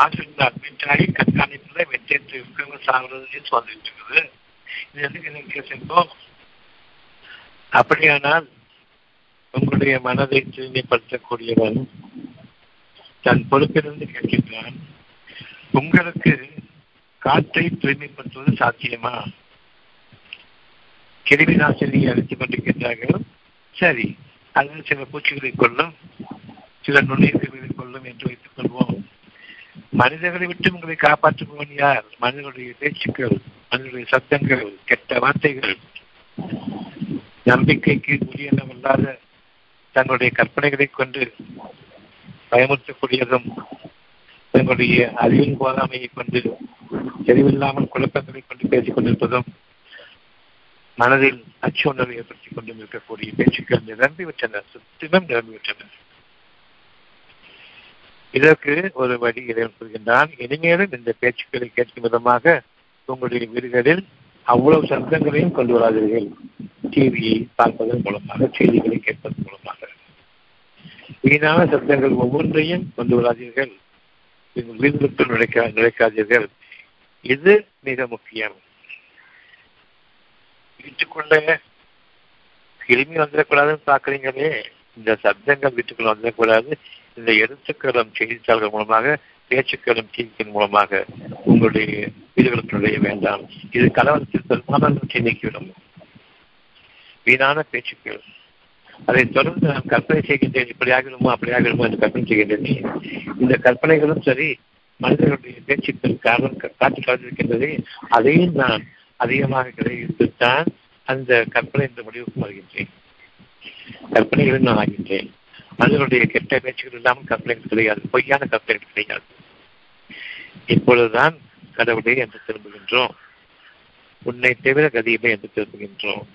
ஆசிரியர் அட்மிட் ஆகி கண்காணிப்புல வெற்றி இருக்கவங்க சாகுறதுன்னு சொல்லிட்டு இருக்குது இது எதுக்கு எனக்கு கேசிருக்கோம் அப்படியானால் உங்களுடைய மனதை தூய்மைப்படுத்தக்கூடியவன் தன் பொறுப்பிலிருந்து கேட்கின்றான் உங்களுக்கு காற்றை தூய்மைப்படுத்துவது சாத்தியமா? கிருமி நாசினி அழைத்துக் கொண்டிருக்கின்றார்கள். சரி அது சில பூச்சிகளை கொள்ளும் சில நுண்ணுயிர் கிருமிகளை கொள்ளும் என்று வைத்துக் கொள்வோம். மனிதர்களை விட்டு உங்களை காப்பாற்றுபவன் யார்? மனிதனுடைய பேச்சுக்கள் மனிதனுடைய சத்தங்கள் கெட்ட வார்த்தைகள் நம்பிக்கைக்கு உரியனவல்லாத தங்களுடைய கற்பனைகளை கொண்டு பயமுறுத்தக்கூடியதும் தங்களுடைய அறிவின் போதாமையை கொண்டு தெளிவில்லாமல் குழப்பங்களை கொண்டு பேசிக் கொண்டிருப்பதும் மனதில் அச்ச உணர்வை ஏற்படுத்திக் கொண்டும் இருக்கக்கூடிய பேச்சுக்கள் நிரம்பிவிட்டன சுத்திலும் நிரம்பிவிட்டன இதற்கு ஒரு வழி இறைவன் சொல்கின்றான் இனிமேலும் இந்த பேச்சுக்களை கேட்கும் விதமாக உங்களுடைய வீடுகளில் அவ்வளவு சப்தங்களையும் கொண்டு வராதீர்கள். டிவியை பார்ப்பதன் மூலமாக செய்திகளை கேட்பதன் மூலமாக. வீணான சப்தங்கள் ஒவ்வொன்றையும் கொண்டு வராதீர்கள். உங்கள் வீடுகளுக்குள் நுழைக்க நுழைக்காதீர்கள். இது மிக முக்கியம். வீட்டுக்குள்ள கிருமி வந்துடக்கூடாதுன்னு பார்க்குறீங்களே இந்த சப்தங்கள் வீட்டுக்குள்ள வந்துடக்கூடாது. இந்த எழுத்துக்களும் செய்தித்தாள்கள் மூலமாக பேச்சுக்களும் செய்தியின் மூலமாக உங்களுடைய வீடுகளுக்கு நுழைய வேண்டாம். இது கலவரத்தில் பெரும்பாலானவற்றை நீக்கிவிடும். வீணான பேச்சுக்கள். அதை தொடர்ந்து நான் கற்பனை செய்கின்றேன் இப்படி ஆகிடுமோ அப்படி ஆகிடுமோ என்று கற்பனை செய்கின்றேன். இந்த கற்பனைகளும் சரி மனிதர்களுடைய பேச்சுக்கள் காரணம் காட்டி காட்டிருக்கின்றதே அதையும் நான் அதிகமாக கிடைத்துத்தான் அந்த கற்பனை என்ற முடிவுக்கு வருகின்றேன். கற்பனைகளும் நான் ஆகின்றேன். மனிதனுடைய கெட்ட பேச்சுகள் இல்லாமல் கம்ப்ளைண்ட் கிடையாது. பொய்யான கம்ப்ளைண்ட் கிடையாது. இப்பொழுதுதான் கடவுளே என்று திரும்புகின்றோம். உன்னை தவிர கதியுமே என்று திரும்புகின்றோம்.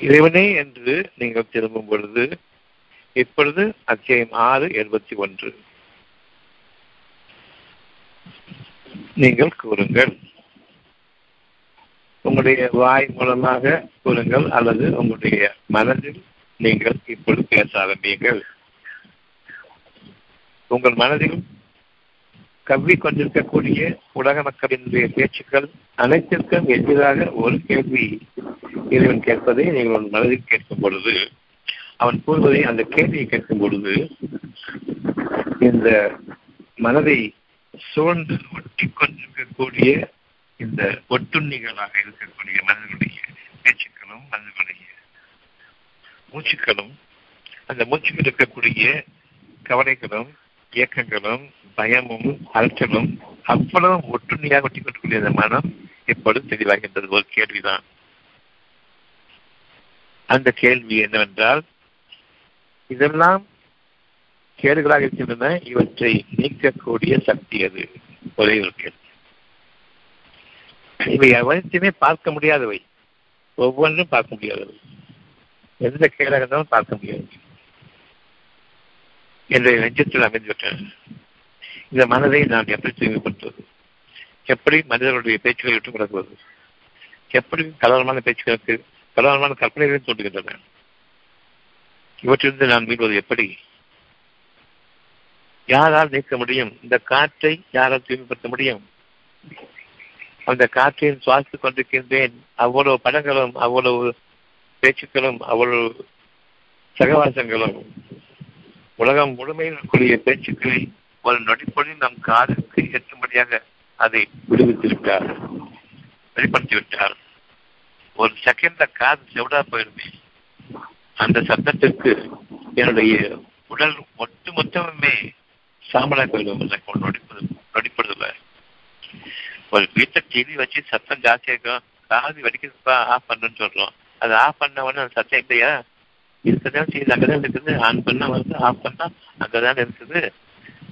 இறைவனே என்று நீங்கள் திரும்பும் பொழுது இப்பொழுது அத்தியாயம் ஆறு எழுபத்தி ஒன்று. நீங்கள் கூறுங்கள். உங்களுடைய வாய் மூலமாக கூறுங்கள் அல்லது உங்களுடைய மனதில் நீங்கள் இப்பொழுது பேச ஆரம்பியுங்கள். உங்கள் மனதில் கவி கொண்டிருக்கக்கூடிய உலக மக்களினுடைய பேச்சுக்கள் அனைத்திற்கும் எதிராக ஒரு கேள்வி இறைவன் கேட்பதை நீங்கள் உன் மனதில் கேட்கும் பொழுது அவன் கூறுவதை அந்த கேள்வியை கேட்கும் பொழுது இந்த மனதை சூழ்ந்து ஒட்டி கொண்டிருக்கக்கூடிய இந்த ஒட்டுண்ணிகளாக இருக்கக்கூடிய மனிதர்களுடைய பேச்சுக்களும் மனிதர்களுடைய மூச்சுக்களும் அந்த மூச்சு இருக்கக்கூடிய கவலைகளும் இயக்கங்களும் பயமும் அலைச்சலும் அவ்வளவு ஒட்டுண்ணியாக ஒட்டி கொண்டிருக்கூடிய அந்த மனம் எப்பொழுது தெளிவாகின்றது ஒரு கேள்விதான். அந்த கேள்வி என்னவென்றால் இதெல்லாம் கேடுகளாக இருக்கின்றன இவற்றை நீக்கக்கூடிய சக்தி அது ஒரே ஒரு கேள்வி. இவை அனைத்துமே பார்க்க முடியாதவை. ஒவ்வொன்றும் பார்க்க முடியாதவை. எந்த கேடாக இருந்தாலும் பார்க்க முடியாது என்னுடைய நெஞ்சத்தில் அமைந்துவிட்டன. இந்த மனதை நான் எப்படி தூய்மைப்படுத்துவது? எப்படி மனிதர்களுடைய பேச்சுகளை விட்டு கிடக்குவது எப்படி கலவரமான பேச்சுகளுக்கு கலவரமான கற்பனைகளை தோன்றுகின்றன இவற்றிலிருந்து நான் மீள்வது எப்படி? யாரால் நீக்க முடியும்? இந்த காற்றை யாரால் தூய்மைப்படுத்த முடியும்? அந்த காற்றையும் சுவாசித்துக் கொண்டிருக்கின்றேன். அவ்வளவு படங்களும் அவ்வளவு பேச்சுக்களும் அவ்வளவு சகவாசங்களும். உலகம் முழுமையில் இருக்கக்கூடிய பேச்சுக்களை ஒரு நொடிப்பொழி நம் காதுக்கு எட்டும்படியாக அதை விடுவித்திருக்கிறார். வெளிப்படுத்திவிட்டார். ஒரு செகண்ட்ல காது செவிடா போயிருமே. அந்த சத்தத்திற்கு என்னுடைய உடல் ஒட்டு மொத்தமுமே சாம்பலா போயிடும் நொடிப்பது நொடிப்படுதுல ஒரு வீட்டை டிவி வச்சு சத்தம் ஜாஸ்தியா இருக்கும் காது வெடிக்கிறதுப்பா ஆஃப் பண்ணுன்னு சொல்றோம். அது ஆஃப் பண்ண உடனே அந்த சத்தம் இல்லையா இருக்கதான் செய்யுது அங்கதான் இருக்குது. ஆன் பண்ணா வந்து ஆஃப் பண்ணா அங்கதான் இருக்குது.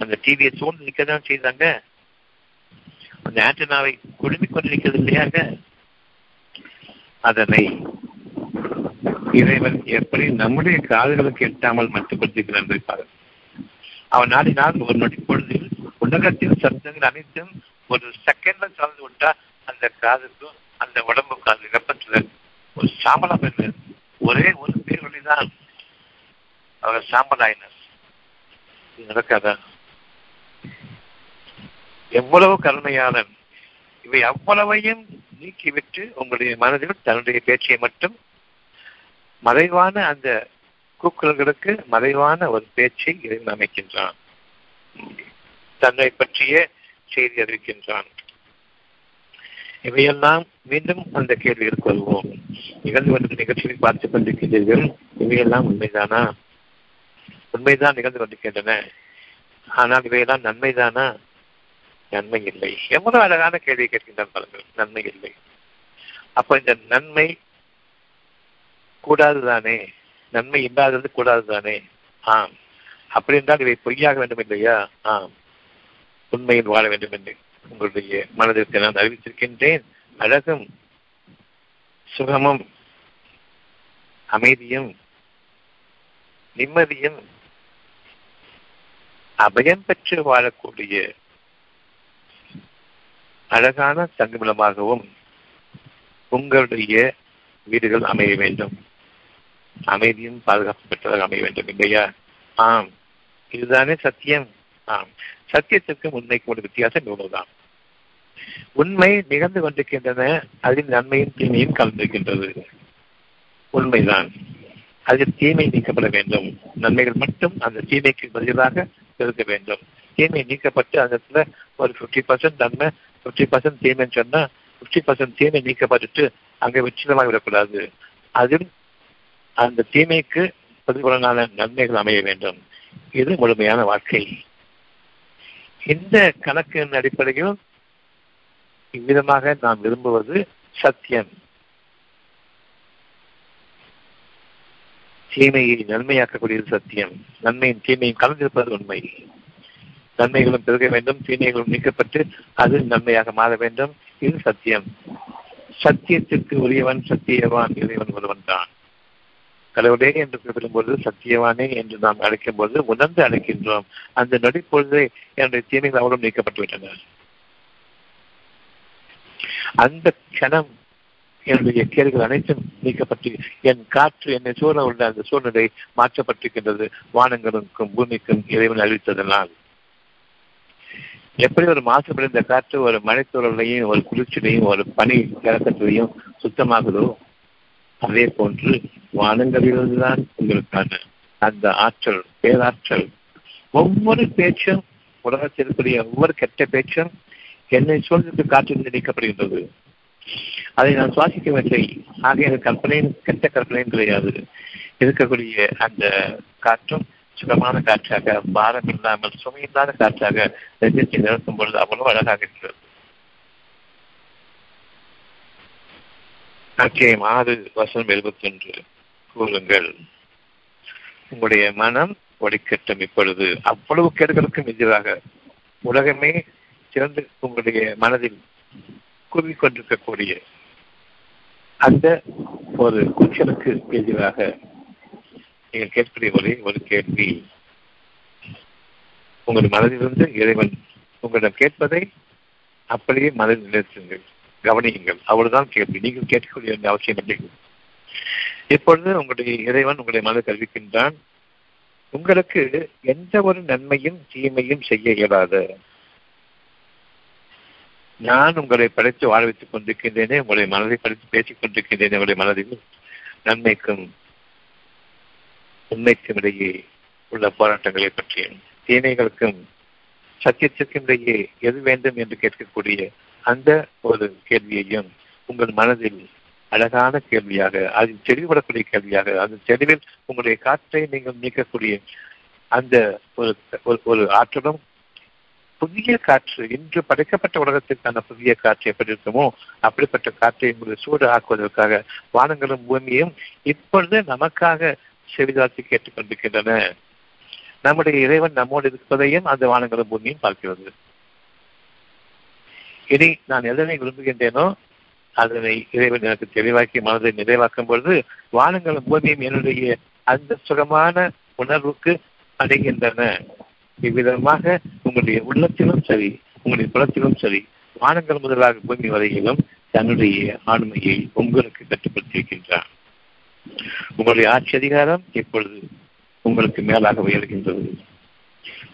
அந்த டிவியை சூழ்ந்து நிக்கதான் செய்தாங்க அந்த ஆண்டனாவை குடுமி கொண்டு நிக்கிறது இல்லையாங்க அதனை இறைவன் எப்படி நம்முடைய காதுகளுக்கு எட்டாமல் மட்டுப்படுத்திக்கிறான் என்பதை பாருங்கள். அவன் நாடினால் ஒரு நொடி பொழுதில் உலகத்தின் சத்தங்கள் அனைத்தும் ஒரு செகண்ட்ல கலந்து விட்டா அந்த காதுக்கும் அந்த உடம்புக்கும் அந்த வெப்பத்துல ஒரு சாம்பலம் இல்லை ஒரே ஒரு பேர் வழிதான் அவர் சாம்பலாயினர். நடக்காதா? எவ்வளவு கருணையாளன். இவை அவ்வளவையும் நீக்கிவிட்டு உங்களுடைய மனதில் தன்னுடைய பேச்சை மட்டும் மறைவான அந்த கூக்குரல்களுக்கு மறைவான ஒரு பேச்சை இறைவன் அமைக்கின்றான். தன்னை பற்றிய செய்தி அறிவிக்கின்றான். இவையெல்லாம் மீண்டும் அந்த கேள்விகளுக்கு வருவோம் நிகழ்ந்து கொண்ட நிகழ்ச்சியை பார்த்துக் கொண்டிருக்கின்றீர்கள். இவையெல்லாம் உண்மைதானா? உண்மைதான் நிகழ்ந்து கொண்டிருக்கின்றன ஆனால் இவையெல்லாம் நன்மைதானா? நன்மை இல்லை. எவ்வளவு அழகான கேள்வி கேட்கின்றான் பாருங்கள். நன்மை இல்லை. அப்ப இந்த நன்மை கூடாதுதானே? நன்மை இல்லாதது கூடாதுதானே? ஆம். அப்படி என்றால் இவை பொய்யாக வேண்டும் இல்லையா ஆம். உண்மையில் வாழ வேண்டும் என்று உங்களுடைய மனதிற்கு நான் அறிவித்திருக்கின்றேன். அழகும் சுகமும் அமைதியும் நிம்மதியும் அபயம் பெற்று வாழக்கூடிய அழகான தங்குமிடமாகவும் உங்களுடைய வீடுகள் அமைய வேண்டும். அமைதியும் பாதுகாப்பு பெற்றதாக அமைய வேண்டும் இல்லையா? ஆம். இதுதானே சத்தியம். ஆம். சத்தியத்திற்கும் உண்மைக்கும் ஒரு வித்தியாசம் இவ்வளவுதான். உண்மை நிகழ்ந்து கொண்டிருக்கின்றன அதில் நன்மையும் தீமையும் கலந்திருக்கின்றது. உண்மைதான். அதில் தீமை நீக்கப்பட வேண்டும். நன்மைகள் மட்டும் அந்த தீமைக்கு பதிலாக இருக்க வேண்டும். தீமை நீக்கப்பட்டு அந்த இடத்துல ஒரு ஃபிஃப்டி பர்சன்ட் நன்மை ஃபிஃப்டி பர்சன்ட் தீமைன்னு சொன்னா ஃபிஃப்டி பர்சன்ட் தீமை நீக்கப்பட்டுட்டு அங்கே விச்சிதமாக விடக்கூடாது. அதில் அந்த தீமைக்கு பிரதிபலனான நன்மைகள் அமைய வேண்டும். இது முழுமையான வாழ்க்கை. இந்த கணக்கின் அடிப்படையில் இவ்விதமாக நாம் விரும்புவது சத்தியம். தீமையை நன்மையாக்கக்கூடியது சத்தியம். நன்மையும் தீமையும் கலந்திருப்பது உண்மை. நன்மைகளும் பெருக வேண்டும் தீமைகளும் நீக்கப்பட்டு அது நன்மையாக மாற வேண்டும். இது சத்தியம். சத்தியத்திற்கு உரியவன் சத்தியவான் இறைவன் ஒருவன் தான் கடவுளே என்று குறிப்பிடும்போது சத்தியவானே என்று நாம் அழைக்கும் போது உணர்ந்து அழைக்கின்றோம். அந்த நொடிப்பொழுதே என்னுடைய தீமைகள் அவரும் நீக்கப்பட்டுவிட்டன அந்த கணம் என்னுடைய கேள்விகள் அனைத்தும் நீக்கப்பட்டு என் காற்று என்னை சூழ உள்ள அந்த சூழ்நிலை மாற்றப்பட்டிருக்கின்றது. வானங்களுக்கும் பூமிக்கும் இறைவன் அறிவித்ததனால். எப்படி ஒரு மாசுபடைந்த காற்று ஒரு மழைத்தூரலையும் ஒரு குளிர்ச்சியிலையும் ஒரு பனி இறக்கத்திலையும் சுத்தமாகுதோ அதே போன்று வானங்களிலிருந்துதான் உங்களுக்கான அந்த ஆற்றல் பேராற்றல். ஒவ்வொரு பேச்சும் உலகத்தில் இருக்கக்கூடிய ஒவ்வொரு கெட்ட பேச்சும் என்னை சூழ்நிலை காற்றில் நினைக்கப்படுகின்றது அதை நான் சுவாசிக்கவில்லை. ஆக எனக்கு கற்பனையும் கெட்ட கற்பனையும் கிடையாது. இருக்கக்கூடிய அந்த காற்றும் சுகமான காற்றாக பாரம் இல்லாமல் சுமையில்லாத காற்றாக நிறுத்தி நிறுத்தும் பொழுது அவ்வளவு அழகாக இருக்கிறது. அத்தியாயம் ஆறு வசனம் எழுபத்தி ஒன்று கூறுங்கள். உங்களுடைய மனம் ஒடிக்கட்டும் இப்பொழுது. அவ்வளவு கேடுகளுக்கும் எதிராக உலகமே சிறந்து உங்களுடைய மனதில் கூறிக்கொண்டிருக்கக்கூடிய அந்த ஒரு கூச்சலுக்கு எதிராக நீங்கள் கேட்கக்கூடிய ஒரே ஒரு கேள்வி. உங்கள் மனதிலிருந்து இறைவன் உங்களிடம் கேட்பதை அப்படியே மனதில் நிறுத்துங்கள். கவனியுங்கள். அவ்வளவுதான் கேள்வி. நீங்கள் கேட்கக்கூடிய அவசியம் இல்லை. இப்பொழுது உங்களுடைய இறைவன் உங்களை மனதை கல்விக்கின்றான் உங்களுக்கு எந்த ஒரு நன்மையும் தீமையும் செய்ய இயலாது. நான் உங்களை படைத்து வாழ வைத்துக் கொண்டிருக்கின்றேனே உங்களை மனதை படித்து பேசிக் கொண்டிருக்கின்றேனே உங்களுடைய மனதில் நன்மைக்கும் உண்மைக்கும் இடையே உள்ள போராட்டங்களை பற்றியும் தீமைகளுக்கும் சத்தியத்திற்கும் இடையே எது வேண்டும் என்று கேட்கக்கூடிய அந்த ஒரு கேள்வியையும் உங்கள் மனதில் அழகான கேள்வியாக அதில் தெளிவுபடக்கூடிய கேள்வியாக அந்த தெளிவில் உங்களுடைய காற்றை நீங்கள் நீக்கக்கூடிய அந்த ஒரு ஒரு ஆற்றலும் புதிய காற்று இன்று படைக்கப்பட்ட உலகத்திற்கான புதிய காற்று எப்படி இருக்குமோ அப்படிப்பட்ட காற்றை உங்களை சூடு ஆக்குவதற்காக வானங்களும் பூமியும் இப்பொழுது நமக்காக செவிதாத்தி கேட்டுக்கொண்டிருக்கின்றன. நம்முடைய இறைவன் நம்மோடு இருப்பதையும் அந்த வானங்களும் பூமியும் பார்க்கிறது. இனி நான் எதனை விரும்புகின்றேனோ அதனை இறைவன் எனக்கு தெளிவாக்கி மனதை நிறைவாக்கும் பொழுது வானங்களும் பூமியும் என்னுடைய அந்த சுகமான உணர்வுக்கு அடைகின்றன. இவ்விதமாக உங்களுடைய உள்ளத்திலும் சரி உங்களுடைய புலத்திலும் சரி வானங்கள் முதலாக பூமி வரையிலும் தன்னுடைய ஆண்மையை உங்களுக்கு கட்டுப்படுத்தியிருக்கின்றார் உங்களுடைய ஆட்சி அதிகாரம் இப்பொழுது உங்களுக்கு மேலாக உயர்கின்றது.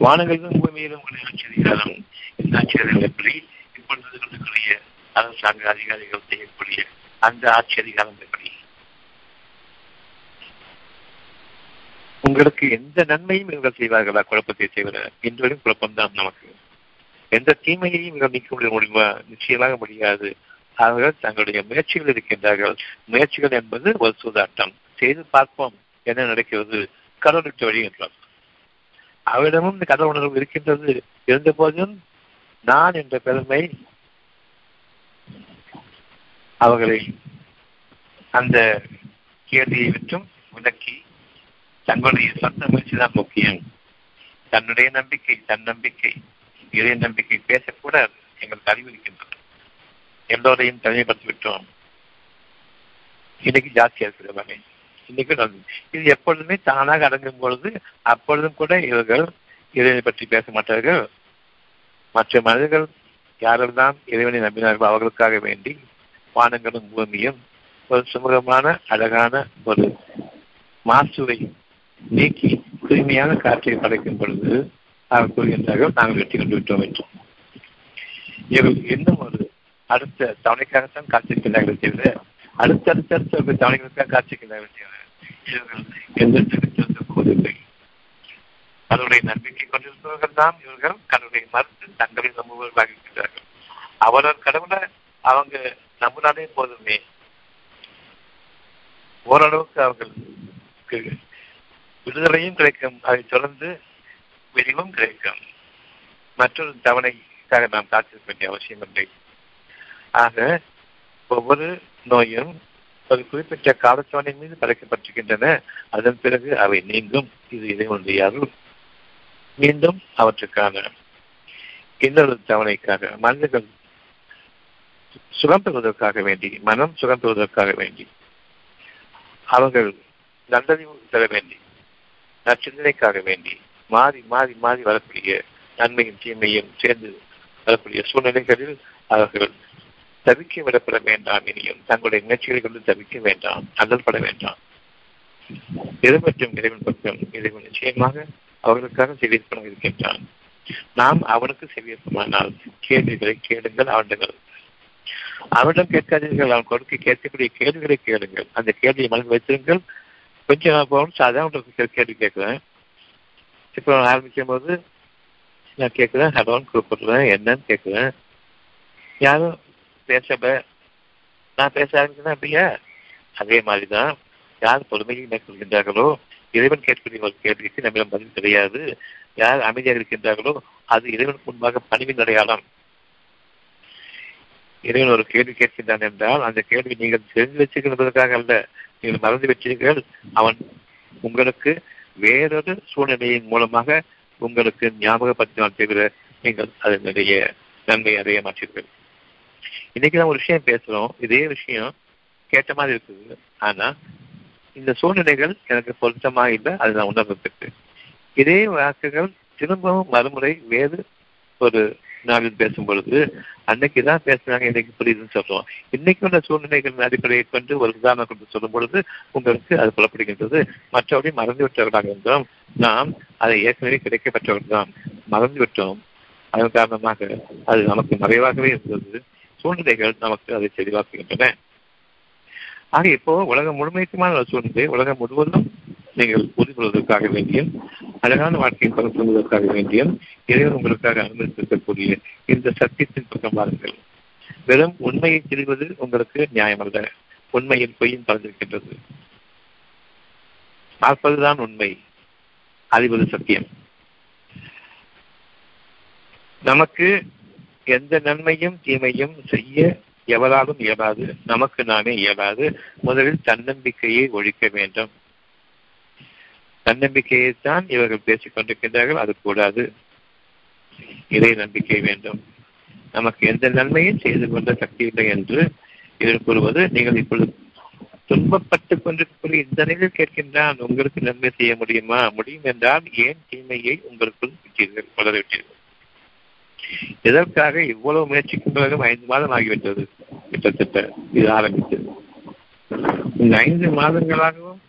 வானங்களிலும் பூமியிலும் உங்களுடைய ஆட்சி அதிகாரம். இந்த ஆட்சி அதிகாரம் எப்படி இப்பொழுது அரசாங்க அதிகாரிகள் செய்யக்கூடிய அந்த ஆட்சி அதிகாரம் உங்களுக்கு எந்த நன்மையும் இவர்கள் செய்வார்களா? குழப்பத்தை செய்வனர் இன்றுவரையும் குழப்பம்தான் நமக்கு. எந்த தீமையையும் இவர்கள் நீக்க முடியுமா? நிச்சயமாக முடியாது. அவர்கள் தங்களுடைய முயற்சிகள் இருக்கின்றார்கள். முயற்சிகள் என்பது ஒரு சூதாட்டம். செய்து பார்ப்போம் என்ன நடக்கிறது. கடவுளுக்கு வழி என்றார். அவரிடமும் இந்த கடவுள் உணர்வு இருக்கின்றது. இருந்த போதும் நான் என்ற பெருமை அவர்களை அந்த கேள்வியை விட்டும் விளக்கி தங்களுடைய சொந்த முயற்சி தான் முக்கியம். தன்னுடைய நம்பிக்கை தன் நம்பிக்கை இறை நம்பிக்கை பேசக்கூட எங்களுக்கு அறிவிக்கின்றது எல்லோரையும் தனிமைப்படுத்தி விட்டோம் இன்னைக்கு ஜாஸ்தியா இருக்கிறவங்க இன்னைக்கு இன்னைக்கு இது எப்பொழுதுமே தானாக அடங்கும் பொழுது அப்பொழுதும் கூட இவர்கள் இதை பற்றி பேச மாட்டார்கள். மற்ற மனிதர்கள் யாரெல்லாம் இறைவனை நம்பினார்களோ அவர்களுக்காக வேண்டி வானங்களும் பூமியும் ஒரு சுமூகமான அழகான ஒரு மாசுவை நீக்கி தூய்மையான காற்றை படைக்கும் பொழுது அவர் கூறுகின்றார்கள் நாங்கள் வெற்றி கொண்டு விட்டோம் என்றும் இவர்கள் இன்னும் ஒரு அடுத்த தவணைக்காகத்தான் காத்திருக்கிறார்கள் தவிர அடுத்தடுத்தடுத்த ஒரு தவணைகளுக்காக காத்திருக்கிறார்கள் தவிர இவர்கள் எந்த போதில்லை அதனுடைய நம்பிக்கை கொண்டிருப்பவர்கள் தான் இவர்கள். கடவுளை மறுத்து தங்களை நம்புவர்களாக இருக்கிறார்கள் அவரவர் கடவுளை அவங்க நம்பினாலே போதுமே. ஓரளவுக்கு அவர்களுக்கு விடுதலையும் கிடைக்கும். அதை தொடர்ந்து விரிவும் கிடைக்கும். மற்றொரு தவணைக்காக நாம் காத்திருக்க வேண்டிய அவசியம் இல்லை. ஆக ஒவ்வொரு நோயும் ஒரு குறிப்பிட்ட காலத்தவணை மீது படைக்கப்பட்டிருக்கின்றன. அதன் பிறகு அவை நீங்கும். இது இறைவனுடைய அருள். மீண்டும் அவற்றுக்கான இன்னொரு தவணைக்காக மனிதர்கள் சுகம் பெறுவதற்காக வேண்டி மனம் சுகம் பெறுவதற்காக வேண்டி அவர்கள் நல்லறிவு தர வேண்டி நச்சிந்தனைக்காக வேண்டி மாறி மாறி மாறி வரக்கூடிய நன்மையும் தீமையும் சேர்ந்து வரக்கூடிய சூழ்நிலைகளில் அவர்கள் தவிக்க விடப்பட வேண்டாம் இனியும். தங்களுடைய முயற்சிகளை கொண்டு தவிக்க வேண்டாம் அல்லல்பட வேண்டாம். எது மற்றும் இறைவன் பக்கம் இறைவன் நிச்சயமாக அவர்களுக்காக செவியற்பனம் இருக்கின்றான். நாம் அவனுக்கு செவியற்பமானால் கேள்விகளை கேளுங்கள் அவனிடங்கள் அவனிடம் கேட்காதீர்கள் அவன் கொடுக்க கேட்கக்கூடிய கேள்விகளை கேளுங்கள். அந்த கேள்வியை மனதில் வைத்திருங்கள். கொஞ்சம் நான் போகணும் சாதாரண கேள்வி கேட்குறேன். இப்போ நான் ஆரம்பிக்கும் போது நான் கேட்குறேன் ஹலோன்னு கூப்பிடுறேன் என்னன்னு கேட்குறேன். யாரும் பேசப்ப நான் பேச ஆரம்பிச்சேன்னா அப்படியா? அதே மாதிரி தான் யார் பொறுமையை மேற்கொள்கின்றார்களோ இறைவன் கேட்பது ஒரு கேள்விக்கு நம்மிடம் பதில் கிடையாது. யார் அமைதியாக இருக்கின்றார்களோ அது இறைவனுக்கு முன்பாக பணிவின் அடையாளம். இறைவன் ஒரு கேள்வி கேட்கின்றான் என்றால் அந்த கேள்வி நீங்கள் தெரிந்து வச்சிருக்கின்றதற்காக அல்ல. நீங்கள் மறந்து வச்சீர்கள் அவன் உங்களுக்கு வேறொரு சூழ்நிலையின் மூலமாக உங்களுக்கு ஞாபகப்படுத்தினால் தவிர நீங்கள் அதனுடைய நன்மை அடைய மாற்றீர்கள் இன்னைக்கு நான் ஒரு விஷயம் பேசுறோம். இதே விஷயம் கேட்ட மாதிரி இருக்குது. ஆனா இந்த சூழ்நிலைகள் எனக்கு பொருத்தமாக இல்லை அது நான் உணர்ந்து இதே வாக்குகள் திரும்பவும் மறுமுறை வேறு ஒரு நாளில் பேசும் பொழுது அன்னைக்கு தான் பேசுறாங்க இன்னைக்கு புரியுதுன்னு சொல்றோம். இன்னைக்கு உள்ள சூழ்நிலைகளின் அடிப்படையை கொண்டு ஒரு உதாரணம் கொண்டு சொல்லும் பொழுது உங்களுக்கு அது புலப்படுகின்றது. மற்றபடி மறந்து விட்டவர்களாக இருந்தோம். நாம் அதை ஏற்கனவே கிடைக்கப்பட்டவர்கள் தான். மறந்து விட்டோம் அதன் காரணமாக அது நமக்கு மறைவாகவே இருந்தது. சூழ்நிலைகள் நமக்கு அதை தெளிவாக்குகின்றன. ஆக இப்போ உலகம் முழுமைக்குமான சூழ்நிலை உலகம் முழுவதும் நீங்கள் உறுதிப்படுவதற்காக வேண்டியும் அழகான வாழ்க்கையை பகிர்ந்துவதற்காக வேண்டியும் இறைவன் உங்களுக்காக அனுமதித்திருக்கக்கூடிய இந்த சத்தியத்தின் பக்கம் வாருங்கள். வெறும் உண்மையை தெரிவது உங்களுக்கு நியாயமல்ல. உண்மையின் பொய்யும் பறந்திருக்கின்றது பார்ப்பதுதான் உண்மை. அறிவது சத்தியம். நமக்கு எந்த நன்மையும் தீமையும் செய்ய எவராலும் இயலாது. நமக்கு நாமே இயலாது. முதலில் தன்னம்பிக்கையை ஒழிக்க வேண்டும். தன்னம்பிக்கையைத்தான் இவர்கள் பேசிக் கொண்டிருக்கின்றார்கள். அது கூடாது. இறை நம்பிக்கை வேண்டும். நமக்கு எந்த நன்மையும் செய்து கொண்ட சக்தி இல்லை என்று இதில் கூறுவது நீங்கள் இப்பொழுது துன்பப்பட்டுக் கொண்டிருக்கக்கூடிய இந்த நிலையில் கேட்கின்றான் உங்களுக்கு நன்மை செய்ய முடியுமா? முடியும் என்றால் ஏன் தீமையை உங்களுக்குள் விட்டீர்கள்? வளரவிட்டீர்கள் எதற்காக இவ்வளவு முயற்சிக்கும் பிறகு ஐந்து மாதம் ஆகிவிட்டது? கிட்டத்தட்ட இது ஆரம்பித்தது. இந்த ஐந்து மாதங்களாகவும்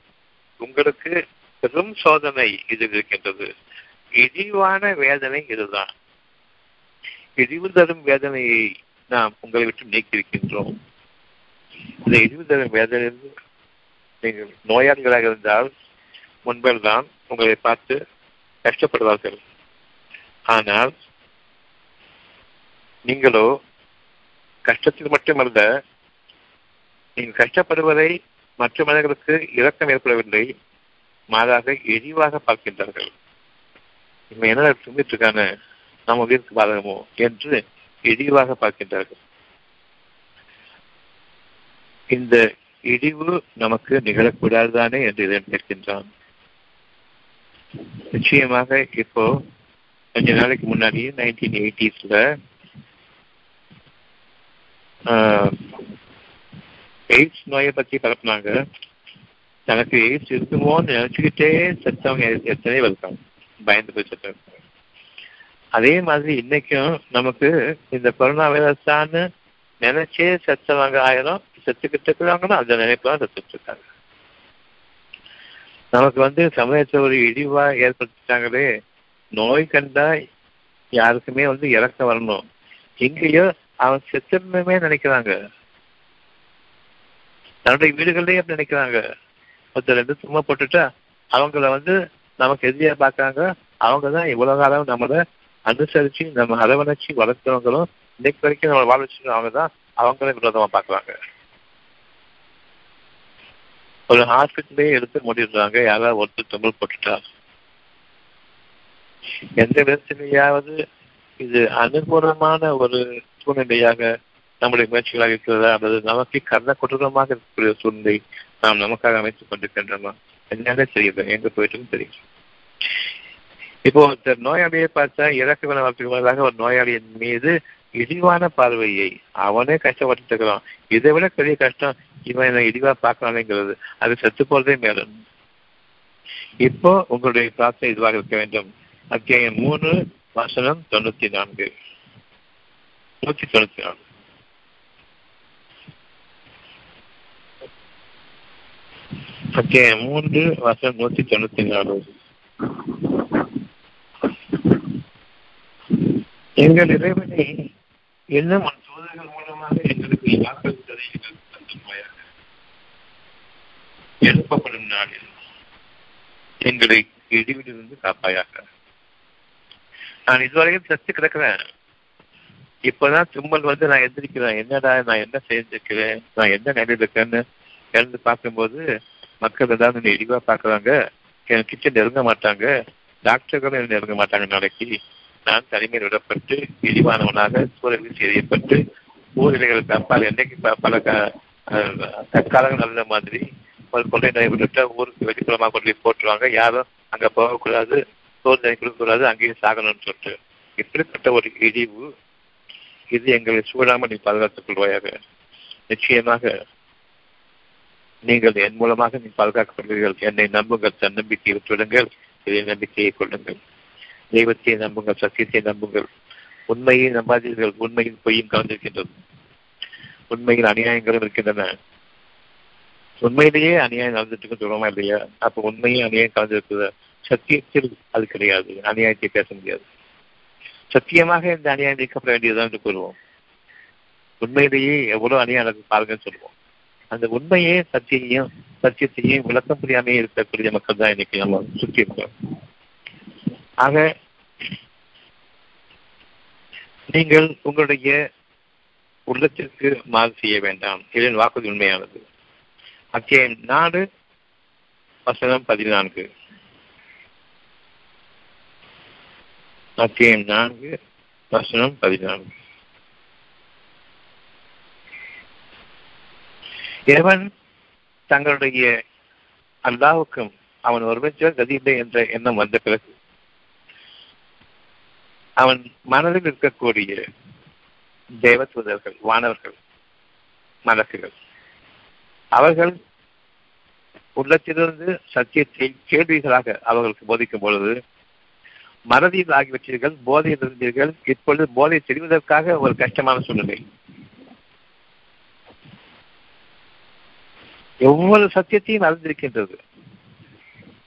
உங்களுக்கு பெரும் சோதனை இது இருக்கின்றது. இழிவான வேதனை இதுதான். இழிவு தரும் வேதனையை நாம் உங்களை விட்டு நீக்கியிருக்கின்றோம். இந்த இழிவு தரும் வேதனையிலிருந்து நீங்கள் நோயாளிகளாக இருந்தால் முன்பெல்லாம் உங்களை பார்த்து கஷ்டப்படுவார்கள். ஆனால் நீங்களோ கஷ்டத்தில் மட்டுமல்ல நீங்கள் கஷ்டப்படுவதை மற்ற மனிதர்களுக்கு இரக்கம் ஏற்படவில்லை மாறாக எரிவாக பார்க்கின்றார்கள். இவன் என்ன தும்பிட்டுருக்கான நம்ம உயிருக்கு பாதகமோ? என்று இழிவாக பார்க்கின்றார்கள். இந்த இழிவு நமக்கு நிகழக்கூடாதுதானே என்று இதன் கேட்கின்றான். நிச்சயமாக இப்போ கொஞ்ச நாளைக்கு முன்னாடி நைன்டீன் எயிட்டிஸ்ல எய்ட்ஸ் நோயை பற்றி பரப்புனாங்க. தனக்கு எய்ட்ஸ் இருக்குமோன்னு நினைச்சுக்கிட்டே செத்தவங்க எத்தனை இருக்காங்க. பயந்து போய் செத்தவங்க அதே மாதிரி இன்னைக்கும் நமக்கு இந்த கொரோனா வைரஸ் தான் நினைச்சே செத்தவங்க ஆயிரம் செத்துக்கிட்டு இருக்கிறாங்கன்னா அந்த நினைப்பு தான் செத்துட்டு இருக்காங்க. நமக்கு வந்து சமயத்தை ஒரு இழிவா ஏற்படுத்திட்டாங்களே. நோய் கண்டா யாருக்குமே வந்து இறக்க வரணும். எங்கேயோ அவன் செத்துடணுமே நினைக்கிறாங்க. தன்னுடைய வீடுகள்லயே அப்படி நினைக்கிறாங்க. ஒருத்தர் ரெண்டு சும்மா போட்டுட்டா அவங்கள வந்து நமக்கு எதிரியா பாக்குறாங்க அவங்க தான் இவ்வளவு காலம் நம்மளை அனுசரிச்சு நம்ம அரவணைச்சு வளர்த்தவங்களும் இன்னைக்கு வரைக்கும் நம்ம வாழ அவங்க தான் அவங்களே விரோதமா பாக்குறாங்க ஒரு ஹாஸ்பிட்டலே எடுத்து மூடிடுறாங்க. யாராவது ஒருத்தர் தொங்கல் போட்டுட்டா. எந்த விதத்திலேயாவது இது அனுகூலமான ஒரு சூழ்நிலையாக நம்முடைய முயற்சிகளாக இருக்கிறதா அல்லது நமக்கு கர்ண கொடூரமாக இருக்கக்கூடிய சூழ்நிலை நாம் நமக்காக அமைத்துக் கொண்டிருக்கின்றோமா? என்னாலே தெரியல எங்க போயிட்டு தெரியும். இப்போ ஒருத்தர் நோயாளியை பார்த்தா இறக்க வேலை வளர்த்துக்கு ஒரு நோயாளியின் மீது இழிவான பார்வையை அவனே கஷ்டப்பட்டு இருக்கிறான் இதை விட பெரிய கஷ்டம் இவன் என்ன இழிவா பார்க்கறானேங்கிறது. அது செத்து போறதே மேலும். இப்போ உங்களுடைய பிரார்த்தனை இதுவாக இருக்க வேண்டும். அத்தியாயம் மூணு வசனம் தொண்ணூத்தி நான்கு. நூத்தி தொண்ணூத்தி நாலு. ஓகே மூன்று வசனம் நூத்தி தொண்ணூத்தி நாலு. எங்கள் இறைவனை இன்னும் உன் சோதனைகள் மூலமாக எங்களுக்கு வாக்களித்ததை எங்களுக்கு தந்துமாயாக எழுப்பப்படும் நாளில் எங்களை இடிவிலிருந்து காப்பாயாக. நான் இதுவரையும் சத்து கிடக்கிறேன். இப்பதான் தும்மல் வந்து நான் எந்திரிக்கிறேன். என்னடா நான் என்ன செஞ்சிருக்கிறேன்? நான் என்ன நிலையில் இருக்கேன்னு எழுந்து பார்க்கும்போது மக்கள் ஏதாவது என்னை இழிவா பாக்குறாங்க என் கிச்சன் நெருங்க மாட்டாங்க. டாக்டர்களும் என்னை நெருங்க மாட்டாங்க நாளைக்கு. நான் தனிமையில் விடப்பட்டு இழிவானவனாக சூழலில் செய்யப்பட்டு ஊரிலைகளுக்கு அப்பால் என்னைக்கு பல தற்காலங்கள் நல்ல மாதிரி. ஒரு கொள்ளை நோய் விட்டுட்டா ஊருக்கு வெளிப்புறமா கொண்டு போய் போட்டுருவாங்க. யாரும் அங்க போகக்கூடாது சோதனை கொடுக்கக்கூடாது அங்கேயும் சாகணும்னு சொல்லிட்டு. இப்படிப்பட்ட ஒரு இழிவு இது எங்களை சூழாமல் நீ பாதுகாத்துக் கொள்வாயாக. நிச்சயமாக நீங்கள் என் மூலமாக நீ பாதுகாக்கப்படுவீர்கள். என்னை நம்புங்கள் தன்னம்பிக்கையை விட்டுவிடுங்கள். இதை நம்பிக்கையை கொள்ளுங்கள். தெய்வத்தை நம்புங்கள் சத்தியத்தை நம்புங்கள். உண்மையை நம்பாதீர்கள். உண்மையில் பொய்யும் கலந்திருக்கின்றது. உண்மையில் அநியாயங்களும் இருக்கின்றன. உண்மையிலேயே அநியாயம் நடந்துட்டு சொல்லுவோமா இல்லையா? அப்ப உண்மையே அநியாயம் கலந்திருக்குது சத்தியத்தில் அது கிடையாது. அநியாயத்தை பேச முடியாது. சத்தியமாக இந்த அநியாயம் நீக்கப்பட வேண்டியதுதான் என்று கூறுவோம். உண்மையிலேயே எவ்வளவு அநியாயம் நடக்கும் பாருங்கன்னு சொல்லுவோம். அந்த உண்மையே சத்தியையும் சத்தியத்தையும் விளக்கம் புரியாமே இருக்கக்கூடிய மக்கள் தான் இன்னைக்கு நம்ம சுற்றி இருக்கோம் ஆக நீங்கள் உங்களுடைய உள்ளத்திற்கு மாறு செய்ய வேண்டாம். இதன் வாக்குறுதி உண்மையானது. அத்தியாயம் நாடு வசனம் பதினான்கு. அத்தியாயம் நான்கு வசனம் பதினான்கு. எவன் தங்களுடைய அல்லாவுக்கும் அவன் ஒருவன் கதியில்லை என்ற எண்ணம் வந்த பிறகு அவன் மனதில் இருக்கக்கூடிய தேவதூதர்கள் வானவர்கள் மலக்குகள் அவர்கள் உள்ளத்திலிருந்து சத்தியத்தை கேள்விகளாக அவர்களுக்கு போதிக்கும் பொழுது மறதியில் ஆகிவிட்டீர்கள் போதையில் இருந்தீர்கள் இப்பொழுது போதை தெரிவதற்காக ஒரு கஷ்டமான சூழ்நிலை. ஒவ்வொரு சத்தியத்தையும் அறிந்திருக்கின்றது.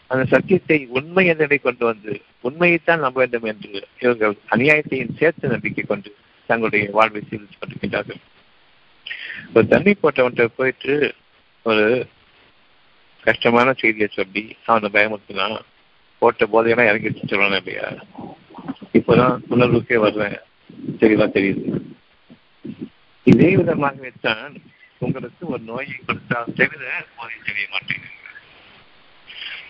அந்த சத்தியத்தை உண்மை என்னை கொண்டு வந்து உண்மையைத்தான் நம்ப வேண்டும் என்று இவர்கள் அநியாயத்தையும் சேர்த்து நம்பிக்கை கொண்டு தங்களுடைய வாழ்வை சீர்திருத்திக் கொண்டிருக்கின்றார்கள். ஒரு தண்ணி போட்டவன்கிட்ட போயிட்டு ஒரு கஷ்டமான செய்தியை சொல்லி அவனை பயமுறுத்தினான். போட்ட போதையெல்லாம் இறங்கிடுச்சு சொல்லணும் இல்லையா? இப்போதான் உணர்வுக்கே வருவேன். தெளிவா தெரியுது. இதே விதமாகவே தான் உங்களுக்கு ஒரு நோயை கொடுத்தால் தவிர போதை தெரிய மாட்டேங்குது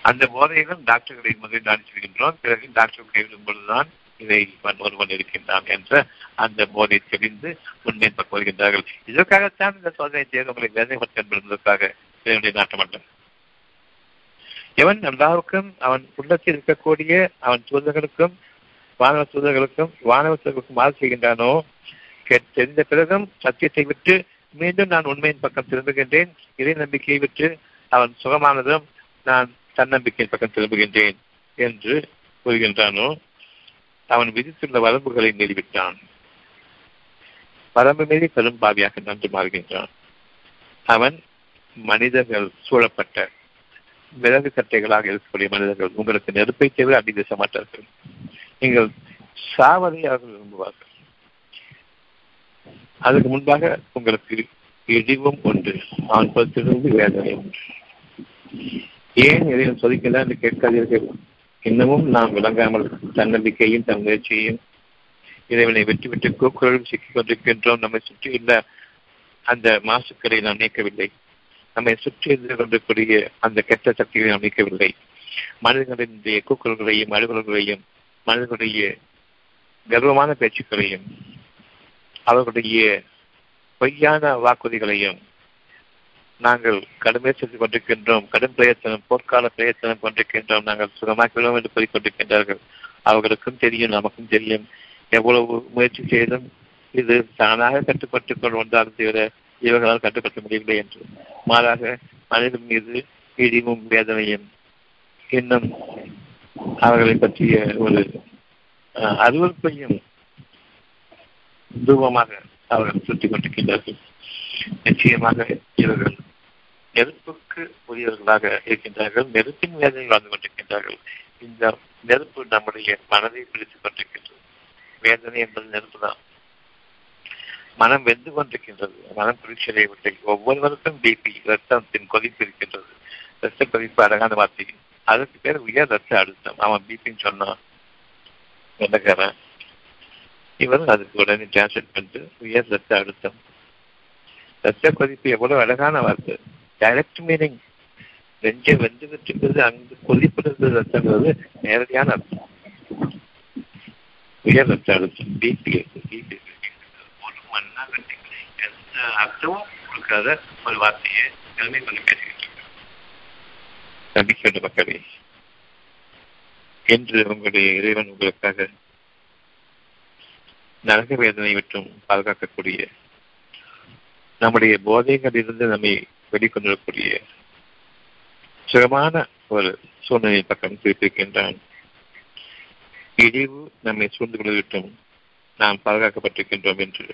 அந்த போதைகள் டாக்டர்களை முதலில் நாடி செல்கின்றோம் பிறகு டாக்டர் கைவிடும் பொழுதுதான் இதை ஒருவன் இருக்கின்றான் என்ற அந்த போதை தெரிந்து முன்னேற்ப வருகின்றார்கள் இதற்காகத்தான் இந்த சோதனை தேர்வுகளை வேதனைப்பட்ட என்பதற்காக இதனுடைய நாட்டமன்றம் எவன் அல்லாவுக்கும் அவன் உள்ளத்தில் இருக்கக்கூடிய அவன் தூதர்களுக்கும் வானவ தூதர்களுக்கும் வானவ தூதர்களுக்கும் மாறு செய்கின்றானோ? தெரிந்த பிறகும் சத்தியத்தை விட்டு மீண்டும் நான் உண்மையின் பக்கம் திரும்புகின்றேன். இறை நம்பிக்கையை விட்டு அவன் சுகமானதும் நான் தன்னம்பிக்கையின் பக்கம் திரும்புகின்றேன் என்று கூறுகின்றானோ? அவன் விதித்துள்ள வரம்புகளை மீறிவிட்டான். வரம்பு மீறி பெரும் பாவியாக நன்று மாறுகின்றான். அவன் மனிதர்கள் சூழப்பட்ட விறகு கட்டைகளாக இருக்கக்கூடிய மனிதர்கள் உங்களுக்கு நெருப்பை தவிர அடி பேச மாட்டார்கள் நீங்கள் சாவதை அவர்கள் விரும்புவார்கள். அதுக்கு முன்பாக உங்களுக்கு இழிவும் உண்டு. அவன் பொறுத்திருந்து வேதனை உண்டு. ஏன் எதையும் சொதிக்கல என்று கேட்காதீர்கள். இன்னமும் நாம் விளங்காமல் தன்னம்பிக்கையும் தன் முயற்சியையும் இறைவனை வெற்றி விட்டு கூக்குரலும் சிக்கிக் கொண்டிருக்கின்றோம். நம்மை சுற்றியுள்ள அந்த மாசுக்களை நாம் நீக்கவில்லை. நம்மை சுற்றி இருந்து கொண்டிருக்கூடிய அந்த கெட்ட சக்திகளை நாம் நீக்கவில்லை மனிதர்களுடைய கூக்குரல்களையும் அலுவல்களையும் மனிதர்களுடைய கர்வமான பேச்சுக்களையும் அவர்களுடைய பொய்யான வாக்குறுதிகளையும் நாங்கள் கடுமையை செய்து கொண்டிருக்கின்றோம். கடும் பிரயத்தனம் போர்க்கால பிரயத்தனம் கொண்டிருக்கின்றோம். நாங்கள் சுகமாக்கிவிடும் என்று கூறிக்கொண்டிருக்கின்றார்கள். அவர்களுக்கும் தெரியும் நமக்கும் தெரியும். எவ்வளவு முயற்சி செய்தும் இது தானாக கட்டுப்பட்டுக் கொண்டு வந்தாலும் தவிர இவர்களால் கட்டுப்படுத்த முடியவில்லை என்று. மாறாக மனிதன் மீது இடிவும் வேதனையும் இன்னும் அவர்களை பற்றிய ஒரு அறிவிப்பையும் தூபமாக அவர்கள் சுற்றி கொண்டிருக்கின்றார்கள். நிச்சயமாக இவர்கள் நெருப்புக்கு உரியவர்களாக இருக்கின்றார்கள். நெருப்பின் வேதனை வாழ்ந்து கொண்டிருக்கின்றார்கள். இந்த நெருப்பு நம்முடைய மனதை பிடித்துக் கொண்டிருக்கின்றது. வேதனை என்பது நெருப்பு தான். மனம் வெந்து கொண்டிருக்கின்றது. மனம் குளிர்ச்சியடையவில்லை ஒவ்வொருவருக்கும் பிபி ரத்தத்தின் கொதிப்பு இருக்கின்றது. ரத்த கொதிப்பு அழகான வார்த்தை அதுக்கு பேர் உயர் ரத்த அழுத்தம். அவன் பிபின்னு சொன்னான் வெள்ளக்காரன் இவரும் அதுக்கு உடனே டிரான்ஸ்லேட் பண்ணிட்டு உயர் ரத்த அழுத்தம். ரத்த கொதிப்பு எவ்வளவு அழகான வார்த்தை. டைரக்ட் மீனிங் நெஞ்சை வெந்து விட்டுங்கிறது அங்கு கொதிப்படுறது ரத்தங்கிறது நேரடியான அர்த்தம். உயர் ரத்த அழுத்தம். பிபி பிபி ஒரு மண்ணா எந்த அர்த்தமும் கொடுக்காத ஒரு வார்த்தையை பெருமை கொண்டு பேசிக்கிட்டு மக்களே. என்று உங்களுடைய இறைவன் உங்களுக்காக நரக வேதனை விட்டும் பாதுகாக்கக்கூடிய நம்முடைய போதைகளிலிருந்து நம்மை வெளிக்கொண்டிருக்கக்கூடிய சுகமான ஒரு சூழ்நிலை பக்கம் குறிப்பிருக்கின்றான் இழிவு நம்மை சூழ்ந்து கொள்வதற்கும் நாம் பாதுகாக்கப்பட்டிருக்கின்றோம் என்று